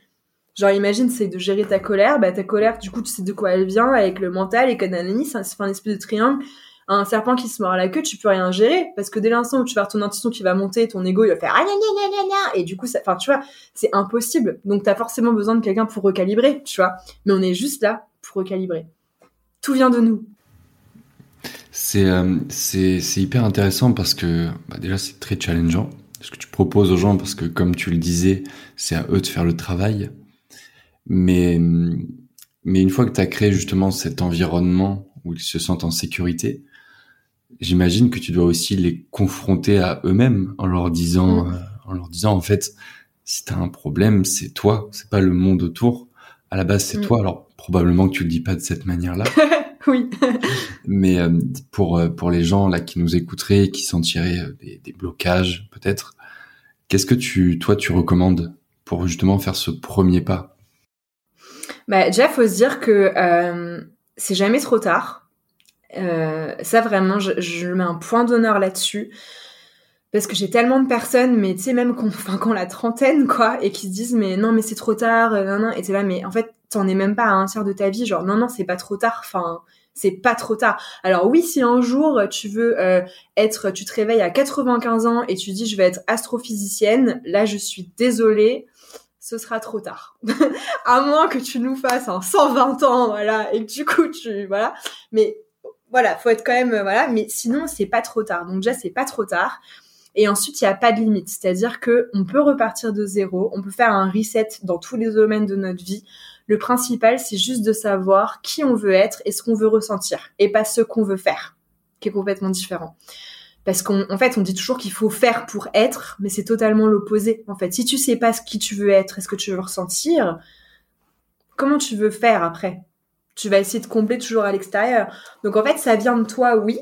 [SPEAKER 2] Genre imagine c'est de gérer ta colère, bah ta colère du coup tu sais de quoi elle vient avec le mental et canaliser, ça fait un espèce de triangle. Un serpent qui se mord à la queue, tu peux rien gérer parce que dès l'instant où tu vas avoir ton intuition qui va monter, ton ego il va faire et du coup ça, enfin tu vois, c'est impossible. Donc t'as forcément besoin de quelqu'un pour recalibrer, tu vois. Mais on est juste là pour recalibrer. Tout vient de nous.
[SPEAKER 1] Euh, c'est c'est hyper intéressant parce que bah déjà c'est très challengeant ce que tu proposes aux gens parce que comme tu le disais c'est à eux de faire le travail mais mais une fois que tu as créé justement cet environnement où ils se sentent en sécurité j'imagine que tu dois aussi les confronter à eux-mêmes en leur disant mmh. euh, en leur disant en fait si tu as un problème c'est toi c'est pas le monde autour à la base c'est mmh. toi alors probablement que tu le dis pas de cette manière-là [LAUGHS] [LAUGHS]
[SPEAKER 2] Oui.
[SPEAKER 1] Mais euh, pour euh, pour les gens là qui nous écouteraient, qui sentiraient euh, des, des blocages peut-être, qu'est-ce que tu toi tu recommandes pour justement faire ce premier pas?
[SPEAKER 2] Bah déjà faut se dire que euh, c'est jamais trop tard. Euh, ça vraiment, je, je mets un point d'honneur là-dessus parce que j'ai tellement de personnes, mais tu sais même qu'on, enfin qu'on la trentaine quoi, et qui se disent mais non mais c'est trop tard, non non, et t'es là mais en fait t'en es même pas à un tiers de ta vie, genre non non c'est pas trop tard, enfin c'est pas trop tard. Alors oui, si un jour tu veux euh, être, tu te réveilles à 95 ans et tu dis je vais être astrophysicienne, là je suis désolée, ce sera trop tard. [LAUGHS] à moins que tu nous fasses un 120 ans, voilà, et que du coup tu, voilà. Mais voilà, faut être quand même, voilà. Mais sinon c'est pas trop tard. Donc déjà c'est pas trop tard. Et ensuite, il n'y a pas de limite. C'est-à-dire que on peut repartir de zéro, on peut faire un reset dans tous les domaines de notre vie. Le principal, c'est juste de savoir qui on veut être et ce qu'on veut ressentir, et pas ce qu'on veut faire, qui est complètement différent. Parce qu'en fait, on dit toujours qu'il faut faire pour être, mais c'est totalement l'opposé. En fait, si tu sais pas ce qui tu veux être et ce que tu veux ressentir, comment tu veux faire après? Tu vas essayer de combler toujours à l'extérieur. Donc en fait, ça vient de toi, oui.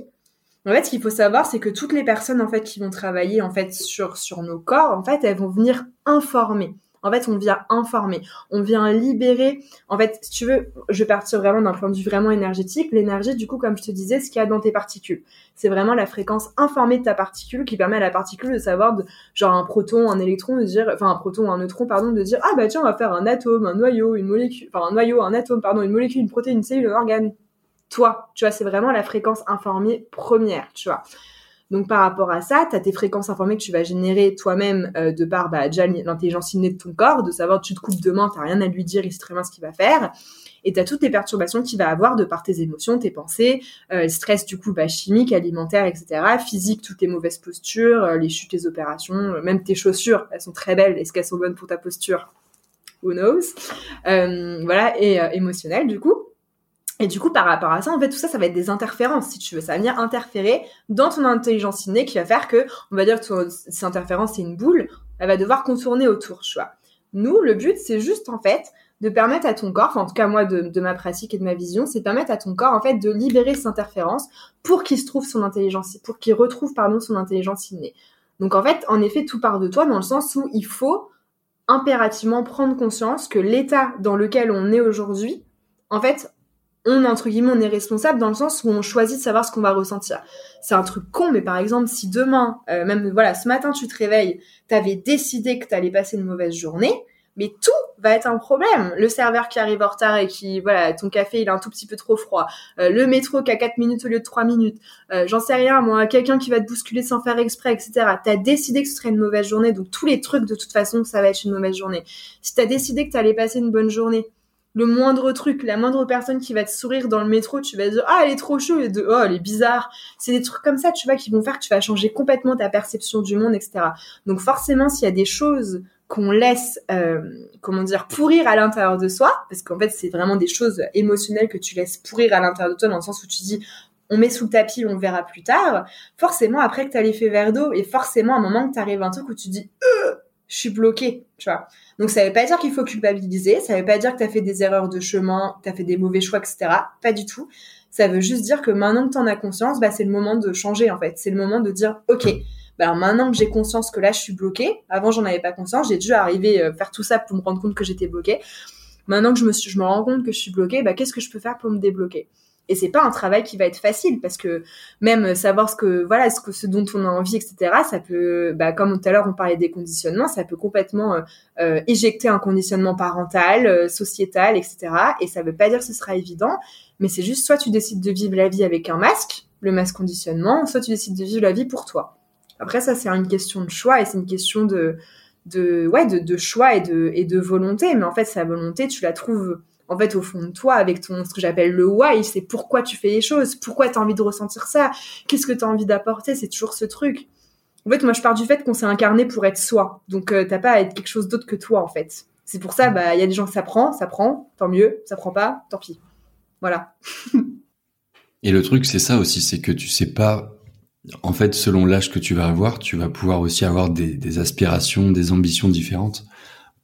[SPEAKER 2] En fait, ce qu'il faut savoir, c'est que toutes les personnes en fait qui vont travailler en fait sur sur nos corps, en fait, elles vont venir informer. En fait, on vient informer, on vient libérer. En fait, si tu veux, je vais partir vraiment d'un point de vue vraiment énergétique. L'énergie, du coup, comme je te disais, ce qu'il y a dans tes particules. C'est vraiment la fréquence informée de ta particule qui permet à la particule de savoir, de, genre un proton, un électron, de dire, enfin un proton, un neutron, pardon, de dire, ah bah tiens, on va faire un atome, un noyau, une molécule, enfin un noyau, un atome, pardon, une molécule, une protéine, une cellule, un organe. Toi, tu vois, c'est vraiment la fréquence informée première, tu vois. Donc par rapport à ça, tu tes fréquences informées que tu vas générer toi-même euh, de par bah, déjà l'intelligence innée de ton corps, de savoir tu te coupes demain, t'as rien à lui dire, il sait très bien ce qu'il va faire. Et tu toutes les perturbations qu'il va avoir de par tes émotions, tes pensées, euh, stress du coup bah, chimique, alimentaire, etc. Physique, toutes tes mauvaises postures, euh, les chutes, les opérations, euh, même tes chaussures, elles sont très belles. Est-ce qu'elles sont bonnes pour ta posture? Who knows? Voilà, et émotionnel du coup. Et du coup, par rapport à ça, en fait, tout ça, ça va être des interférences, si tu veux. Ça va venir interférer dans ton intelligence innée qui va faire que, on va dire que cette interférence, c'est une boule, elle va devoir contourner autour, tu vois. Nous, le but, c'est juste, en fait, de permettre à ton corps, en tout cas, moi, de, ma pratique et de ma vision, c'est permettre à ton corps, en fait, de libérer cette interférence pour qu'il se trouve son intelligence, pour qu'il retrouve, pardon, son intelligence innée. Donc, en fait, en effet, tout part de toi dans le sens où il faut impérativement prendre conscience que l'état dans lequel on est aujourd'hui, en fait, on entre guillemets on est responsable dans le sens où on choisit de savoir ce qu'on va ressentir. C'est un truc con, mais par exemple si demain, euh, même voilà, ce matin tu te réveilles, t'avais décidé que t'allais passer une mauvaise journée, mais tout va être un problème. Le serveur qui arrive en retard et qui, voilà, ton café il est un tout petit peu trop froid, euh, le métro qui a 4 minutes au lieu de 3 minutes, euh, j'en sais rien, moi, quelqu'un qui va te bousculer sans faire exprès, etc. T'as décidé que ce serait une mauvaise journée, donc tous les trucs de toute façon ça va être une mauvaise journée. Si t'as décidé que t'allais passer une bonne journée, le moindre truc, la moindre personne qui va te sourire dans le métro, tu vas dire ah elle est trop chou et de oh elle est bizarre. C'est des trucs comme ça, tu vois, qui vont faire que tu vas changer complètement ta perception du monde, etc. Donc forcément, s'il y a des choses qu'on laisse, euh, comment dire, pourrir à l'intérieur de soi, parce qu'en fait c'est vraiment des choses émotionnelles que tu laisses pourrir à l'intérieur de toi dans le sens où tu dis on met sous le tapis, on verra plus tard. Forcément, après que tu as l'effet verre d'eau, et forcément, à un moment que tu arrives à un truc où tu dis, euh, je suis bloqué, tu vois. Donc, ça veut pas dire qu'il faut culpabiliser, ça veut pas dire que tu as fait des erreurs de chemin, tu as fait des mauvais choix, etc. Pas du tout. Ça veut juste dire que maintenant que tu en as conscience, bah, c'est le moment de changer, en fait. C'est le moment de dire, OK, bah, maintenant que j'ai conscience que là, je suis bloqué, avant, j'en avais pas conscience, j'ai dû arriver à faire tout ça pour me rendre compte que j'étais bloqué. Maintenant que je me, suis, je me rends compte que je suis bloqué, bah, qu'est-ce que je peux faire pour me débloquer? Et c'est pas un travail qui va être facile parce que même savoir ce que voilà ce que ce dont on a envie etc ça peut bah, comme tout à l'heure on parlait des conditionnements ça peut complètement euh, euh, éjecter un conditionnement parental euh, sociétal etc et ça veut pas dire que ce sera évident mais c'est juste soit tu décides de vivre la vie avec un masque le masque conditionnement soit tu décides de vivre la vie pour toi. Après ça c'est une question de choix et c'est une question de de ouais de, choix et de et de volonté. Mais en fait sa volonté tu la trouves en fait au fond de toi avec ton ce que j'appelle le why c'est pourquoi tu fais les choses pourquoi tu as envie de ressentir ça qu'est-ce que tu as envie d'apporter c'est toujours ce truc. En fait moi je pars du fait qu'on s'est incarné pour être soi. Donc euh, t'as pas à être quelque chose d'autre que toi en fait. C'est pour ça bah il y a des gens ça prend ça prend tant mieux ça prend pas tant pis. Voilà. [LAUGHS]
[SPEAKER 1] Et le truc c'est ça aussi c'est que tu sais pas en fait selon l'âge que tu vas avoir tu vas pouvoir aussi avoir des aspirations des ambitions différentes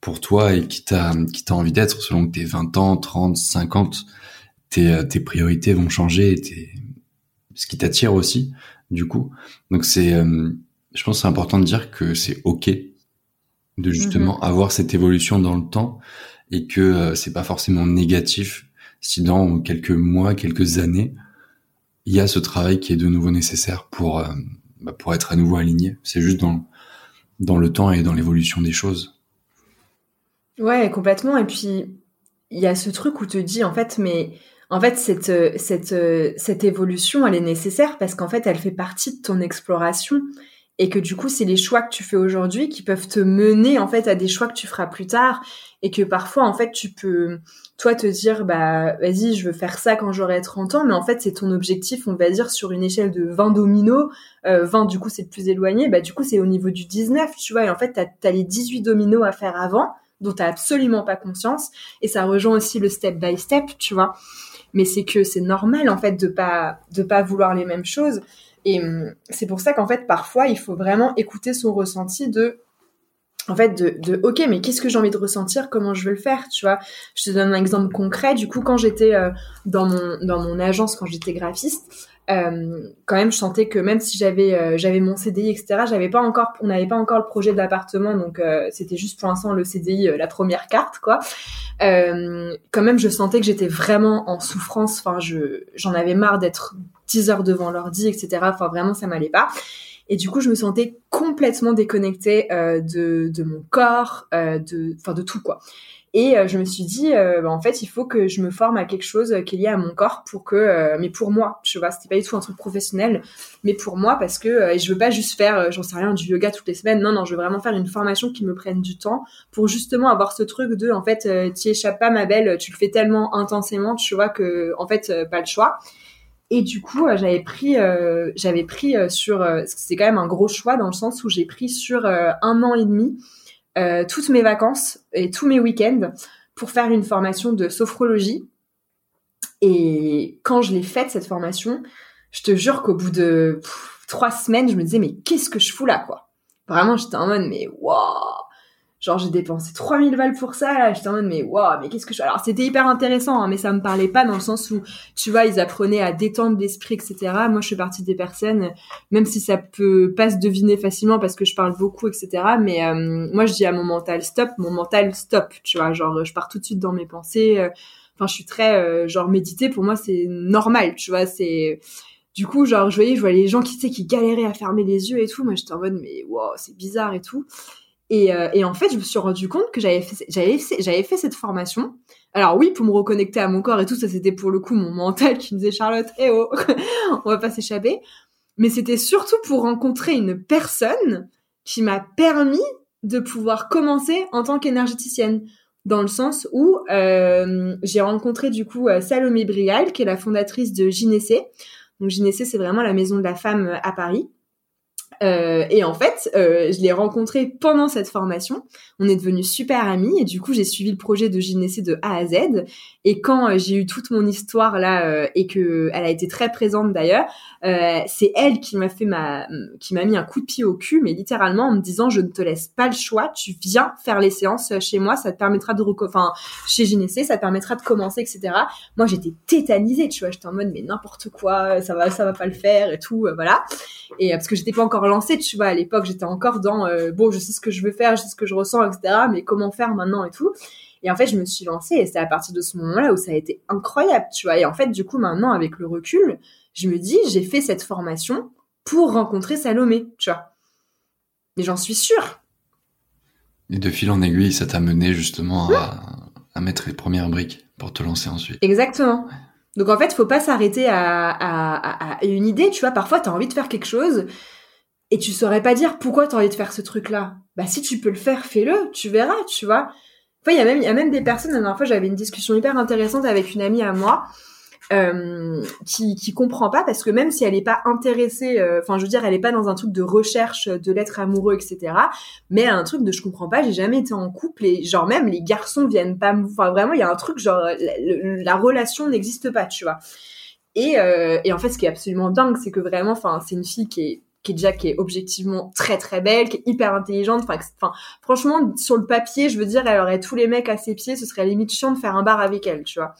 [SPEAKER 1] pour toi et qui t'a qui t'a envie d'être selon que t'es 20 ans, 30, 50, tes, euh, tes priorités vont changer, tes, ce qui t'attire aussi, du coup. Donc c'est, euh, je pense c'est important de dire que c'est ok de justement mm-hmm. avoir cette évolution dans le temps et que euh, c'est pas forcément négatif si dans quelques mois, quelques années, il y a ce travail qui est de nouveau nécessaire pour bah, pour être à nouveau aligné. C'est juste dans dans le temps et dans l'évolution des choses.
[SPEAKER 2] Ouais, complètement. Et puis, il y a ce truc où te dis, en fait, mais en fait, cette, cette, cette évolution, elle est nécessaire parce qu'en fait, elle fait partie de ton exploration. Et que du coup, c'est les choix que tu fais aujourd'hui qui peuvent te mener, en fait, à des choix que tu feras plus tard. Et que parfois, en fait, tu peux, toi, te dire, bah, vas-y, je veux faire ça quand j'aurai 30 ans, mais en fait, c'est ton objectif, on va dire, sur une échelle de 20 dominos, euh, 20, du coup, c'est le plus éloigné, bah, du coup, c'est au niveau du 19, tu vois, et en fait, t'as as les 18 dominos à faire avant, dont tu absolument pas conscience et ça rejoint aussi le step by step tu vois. Mais c'est que c'est normal en fait de pas de pas vouloir les mêmes choses. Et hum, c'est pour ça qu'en fait parfois il faut vraiment écouter son ressenti de en fait de, de ok mais qu'est-ce que j'ai envie de ressentir? Comment je veux le faire? Tu vois? Je te donne un exemple concret du coup quand j'étais euh, dans mon dans mon agence quand j'étais graphiste euh, quand même, je sentais que même si j'avais euh, j'avais mon CDI, etc., j'avais pas encore, on n'avait pas encore le projet de l'appartement, donc euh, c'était juste pour l'instant le CDI, la première carte, quoi. quand même, je sentais que j'étais vraiment en souffrance. Enfin, je j'en avais marre d'être 10 heures devant l'ordi, etc. Enfin, vraiment, ça m'allait pas. Et du coup, je me sentais complètement déconnectée de, de mon corps, de, enfin, de tout, quoi. Et euh, je me suis dit, euh, bah, en fait, il faut que je me forme à quelque chose qui est lié à mon corps pour que, euh, mais pour moi, tu vois, c'était pas du tout un truc professionnel, mais pour moi parce que je veux pas juste faire, j'en sais rien, du yoga toutes les semaines. Non, non, je veux vraiment faire une formation qui me prenne du temps pour justement avoir ce truc de, en fait, tu échappes pas, ma belle, tu le fais tellement intensément, tu vois que, en fait, pas le choix. Et du coup, j'avais pris, j'avais pris sur, c'est quand même un gros choix dans le sens où j'ai pris sur un an et demi euh, toutes mes vacances et tous mes week-ends pour faire une formation de sophrologie. Et quand je l'ai faite, cette formation, je te jure qu'au bout de trois semaines, je me disais, mais qu'est-ce que je fous là, quoi? Vraiment, j'étais en mode, mais waouh Genre, j'ai dépensé 3000 balles pour ça, j'étais en mode, mais waouh, mais qu'est-ce que je... Alors, c'était hyper intéressant, hein, mais ça me parlait pas dans le sens où, tu vois, ils apprenaient à détendre l'esprit, etc. Moi, je suis partie des personnes, même si ça peut pas se deviner facilement parce que je parle beaucoup, etc. Mais euh, moi, je dis à mon mental stop, mon mental stop, tu vois, genre, je pars tout de suite dans mes pensées. Euh, enfin, je suis très, euh, genre, méditer, pour moi, c'est normal, tu vois, c'est... Du coup, genre, je voyais, je voyais les gens qui, tu qui galéraient à fermer les yeux et tout. Moi, j'étais en mode, mais waouh, c'est bizarre et tout. Et, euh, et, en fait, je me suis rendu compte que j'avais fait, j'avais fait, j'avais fait cette formation. Alors oui, pour me reconnecter à mon corps et tout, ça c'était pour le coup mon mental qui me disait Charlotte, eh oh, [LAUGHS] on va pas s'échapper. Mais c'était surtout pour rencontrer une personne qui m'a permis de pouvoir commencer en tant qu'énergéticienne. Dans le sens où euh, j'ai rencontré du coup euh, Salomé Brial, qui est la fondatrice de Gynécée. Donc Gynécée, c'est vraiment la maison de la femme à Paris. Euh, et en fait, euh, je l'ai rencontré pendant cette formation. On est devenus super amis et du coup, j'ai suivi le projet de gynécée de A à Z. Et quand euh, j'ai eu toute mon histoire là euh, et que elle a été très présente d'ailleurs, euh, c'est elle qui m'a fait ma, qui m'a mis un coup de pied au cul, mais littéralement en me disant je ne te laisse pas le choix, tu viens faire les séances chez moi, ça te permettra de, enfin chez gynécée, ça te permettra de commencer, etc. Moi, j'étais tétanisée, tu vois, j'étais en mode mais n'importe quoi, ça va, ça va pas le faire et tout, voilà. Et parce que j'étais pas encore lancée, tu vois, à l'époque, j'étais encore dans euh, bon, je sais ce que je veux faire, je sais ce que je ressens, etc. Mais comment faire maintenant et tout? Et en fait, je me suis lancée et c'est à partir de ce moment-là où ça a été incroyable, tu vois. Et en fait, du coup, maintenant, avec le recul, je me dis, j'ai fait cette formation pour rencontrer Salomé, tu vois. Mais j'en suis sûre.
[SPEAKER 1] Et de fil en aiguille, ça t'a mené justement à, à, mettre les premières briques pour te lancer ensuite.
[SPEAKER 2] Exactement. Donc en fait, faut pas s'arrêter à, à, à, une idée, tu vois. Parfois, tu as envie de faire quelque chose et tu saurais pas dire pourquoi tu as envie de faire ce truc-là. Bah si tu peux le faire, fais-le, tu verras, tu vois. Enfin, il y a même y a même des personnes. La dernière fois, j'avais une discussion hyper intéressante avec une amie à moi euh, qui qui comprend pas parce que même si elle est pas intéressée, euh, enfin je veux dire, elle est pas dans un truc de recherche de l'être amoureux, etc. Mais un truc de je comprends pas, j'ai jamais été en couple et genre même les garçons viennent pas, enfin vraiment il y a un truc genre la, la relation n'existe pas, tu vois. Et, euh, et en fait, ce qui est absolument dingue, c'est que vraiment, enfin, c'est une fille qui est qui est déjà qui est objectivement très très belle, qui est hyper intelligente. Enfin, franchement, sur le papier, je veux dire, elle aurait tous les mecs à ses pieds, ce serait limite chiant de faire un bar avec elle, tu vois.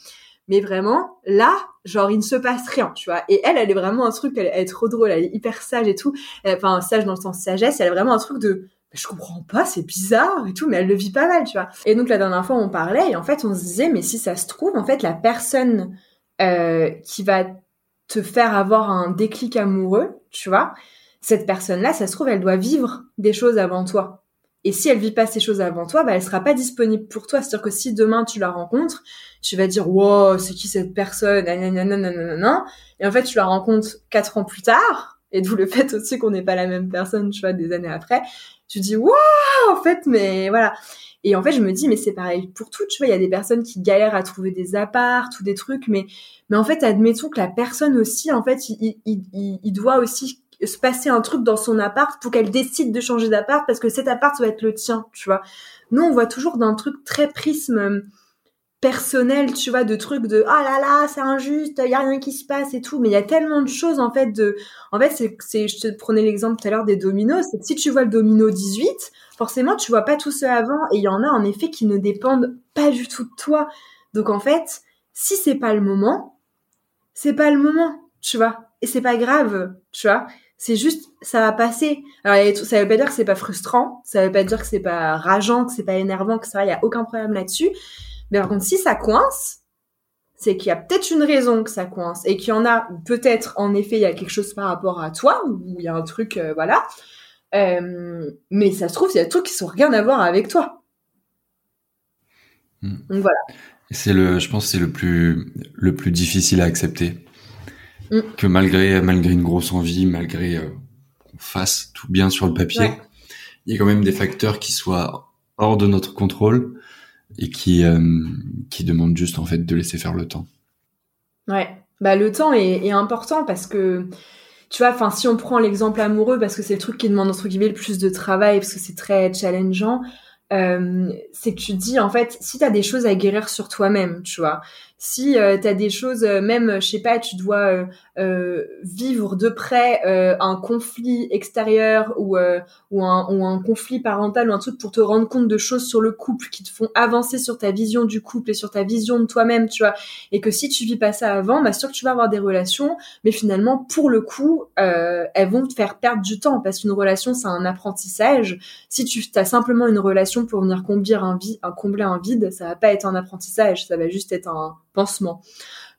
[SPEAKER 2] Mais vraiment, là, genre, il ne se passe rien, tu vois. Et elle, elle est vraiment un truc, elle, est trop drôle, elle est hyper sage et tout. Enfin, sage dans le sens sagesse, elle est vraiment un truc de, je comprends pas, c'est bizarre et tout, mais elle le vit pas mal, tu vois. Et donc, la dernière fois, on parlait, et en fait, on se disait, mais si ça se trouve, en fait, la personne euh, qui va te faire avoir un déclic amoureux, tu vois, cette personne-là, ça se trouve, elle doit vivre des choses avant toi. Et si elle vit pas ces choses avant toi, bah, elle sera pas disponible pour toi. C'est-à-dire que si demain tu la rencontres, tu vas dire, wow, c'est qui cette personne? Et en fait, tu la rencontres quatre ans plus tard. Et d'où le [LAUGHS] fait aussi qu'on n'est pas la même personne, tu vois, des années après. Tu dis, wow, en fait, mais voilà. Et en fait, je me dis, mais c'est pareil pour tout, tu vois, il y a des personnes qui galèrent à trouver des apparts ou des trucs, mais, mais en fait, admettons que la personne aussi, en fait, il, il, il, il doit aussi se passer un truc dans son appart pour qu'elle décide de changer d'appart parce que cet appart va être le tien, tu vois. Nous, on voit toujours d'un truc très prisme euh, personnel, tu vois, de trucs de ah là là, c'est injuste, il y a rien qui se passe et tout, mais il y a tellement de choses en fait de en fait c'est je te prenais l'exemple tout à l'heure des dominos, si tu vois le domino 18, forcément tu vois pas tout ceux avant et il y en a en effet qui ne dépendent pas du tout de toi. Donc en fait, si c'est pas le moment, c'est pas le moment, tu vois. Et c'est pas grave, tu vois c'est juste ça va passer. Alors ça veut pas dire que c'est pas frustrant ça veut pas dire que c'est pas rageant que c'est pas énervant que ça il y a aucun problème là-dessus. Mais par contre si ça coince c'est qu'il y a peut-être une raison que ça coince et qu'il y en a peut-être en effet il y a quelque chose par rapport à toi ou il y a un truc euh, voilà. Euh, mais ça se trouve il y a des trucs qui sont rien à voir avec toi. Hmm. donc voilà.
[SPEAKER 1] C'est le je pense c'est le plus le plus difficile à accepter Mm. que malgré malgré une grosse envie, malgré euh, qu'on fasse tout bien sur le papier, il y a quand même des facteurs qui soient hors de notre contrôle et qui euh, qui demandent juste en fait de laisser faire le temps.
[SPEAKER 2] Ouais, bah le temps est, est important parce que tu vois, enfin si on prend l'exemple amoureux parce que c'est le truc qui demande entre guillemets le plus de travail parce que c'est très challengeant. Euh, c'est que tu dis en fait si tu as des choses à guérir sur toi-même, tu vois, si euh, tu as des choses, euh, même, je sais pas, tu dois euh, euh vivre de près un conflit extérieur ou, ou, un, ou un conflit parental ou un truc pour te rendre compte de choses sur le couple qui te font avancer sur ta vision du couple et sur ta vision de toi-même, tu vois, et que si tu vis pas ça avant, bah sûr que tu vas avoir des relations, mais finalement, pour le coup, elles vont te faire perdre du temps parce qu'une relation, c'est un apprentissage. Si tu as simplement une relation pour venir combler un, vide, combler un vide, ça va pas être un apprentissage, ça va juste être un pansement.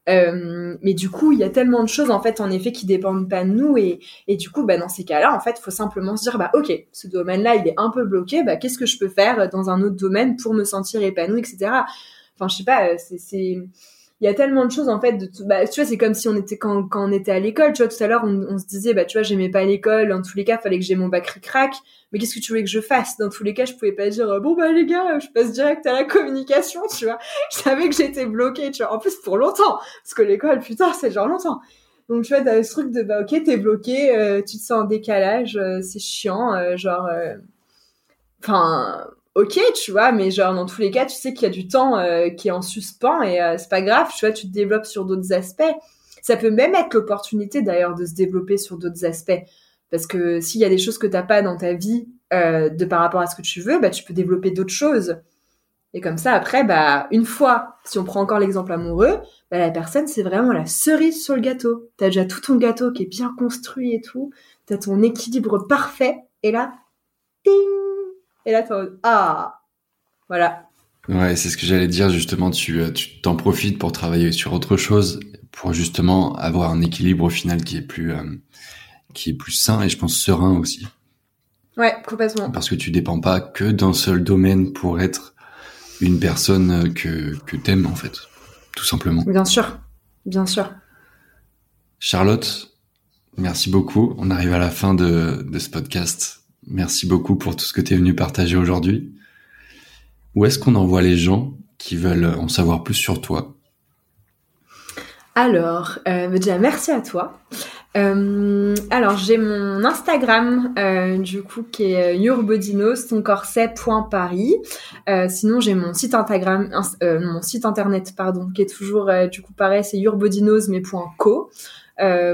[SPEAKER 2] Euh, mais du coup, il y a tellement de choses en fait, en effet, qui dépendent pas de nous et, et du coup, bah dans ces cas-là, en fait, faut simplement se dire, bah ok, ce domaine-là, il est un peu bloqué, bah qu'est-ce que je peux faire dans un autre domaine pour me sentir épanouie, etc. Enfin, je sais pas, c'est il y a tellement de choses en fait de bah tu vois c'est comme si on était quand, quand on était à l'école tu vois tout à l'heure on, on, se disait bah tu vois j'aimais pas l'école en tous les cas fallait que j'ai mon bac ric-rac. Mais qu'est-ce que tu voulais que je fasse? Dans tous les cas je pouvais pas dire bon bah les gars je passe direct à la communication tu vois. [LAUGHS] Je savais que j'étais bloquée tu vois. En plus pour longtemps parce que l'école putain c'est genre longtemps. Donc tu vois, t'as ce truc de bah ok, t'es bloqué, euh, tu te sens en décalage, euh, c'est chiant, euh, genre, enfin, ok, tu vois, mais genre dans tous les cas, tu sais qu'il y a du temps qui est en suspens et c'est pas grave, tu vois, tu te développes sur d'autres aspects. Ça peut même être l'opportunité d'ailleurs de se développer sur d'autres aspects. Parce que s'il y a des choses que t'as pas dans ta vie de par rapport à ce que tu veux, bah tu peux développer d'autres choses. Et comme ça, après, bah, une fois, si on prend encore l'exemple amoureux, bah, la personne, c'est vraiment la cerise sur le gâteau. T'as déjà tout ton gâteau qui est bien construit et tout. T'as ton équilibre parfait. Et là, ding! Et là, t'as ah! Voilà.
[SPEAKER 1] Ouais, c'est ce que j'allais dire, justement. Tu, euh, tu t'en profites pour travailler sur autre chose, pour justement avoir un équilibre au final qui est plus, euh, qui est plus sain et je pense serein aussi.
[SPEAKER 2] Ouais, complètement.
[SPEAKER 1] Parce que tu dépends pas que d'un seul domaine pour être une personne que, que t'aimes en fait, tout simplement.
[SPEAKER 2] Bien sûr, bien sûr.
[SPEAKER 1] Charlotte, merci beaucoup. On arrive à la fin de, de ce podcast. Merci beaucoup pour tout ce que tu es venu partager aujourd'hui. Où est-ce qu'on envoie les gens qui veulent en savoir plus sur toi?
[SPEAKER 2] Alors, euh, déjà merci à toi. Euh, alors j'ai mon Instagram euh, du coup qui est euh, yourbodinos. Euh, sinon j'ai mon site Instagram, euh, mon site internet pardon qui est toujours du coup pareil c'est yourbodinos.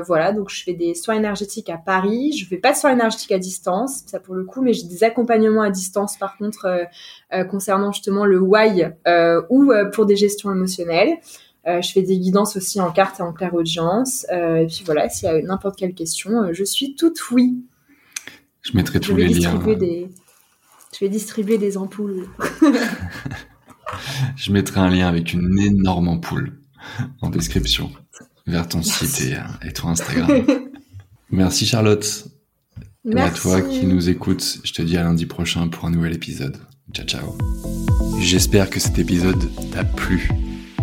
[SPEAKER 2] Voilà donc je fais des soins énergétiques à Paris. Je fais pas de soins énergétiques à distance ça pour le coup mais j'ai des accompagnements à distance par contre concernant justement le why ou pour des gestions émotionnelles. Euh, je fais des guidances aussi en carte et en claire audience. Euh, et puis voilà, s'il y a n'importe quelle question, euh, je suis toute oui.
[SPEAKER 1] Je mettrai tous les liens.
[SPEAKER 2] Des... Je vais distribuer des ampoules. [LAUGHS]
[SPEAKER 1] je mettrai un lien avec une énorme ampoule en description vers ton site et, ton Instagram. [LAUGHS] Merci Charlotte. Merci. Et à toi qui nous écoutes, je te dis à lundi prochain pour un nouvel épisode. Ciao ciao. J'espère que cet épisode t'a plu.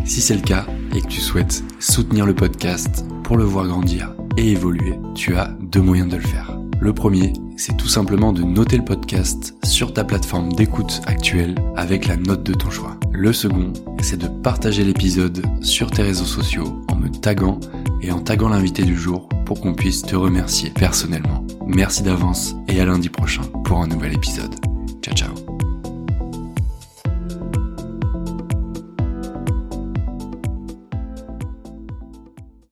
[SPEAKER 1] Si c'est le cas et que tu souhaites soutenir le podcast pour le voir grandir et évoluer, tu as deux moyens de le faire. Le premier, c'est tout simplement de noter le podcast sur ta plateforme d'écoute actuelle avec la note de ton choix. Le second, c'est de partager l'épisode sur tes réseaux sociaux en me taguant et en taguant l'invité du jour pour qu'on puisse te remercier personnellement. Merci d'avance et à lundi prochain pour un nouvel épisode.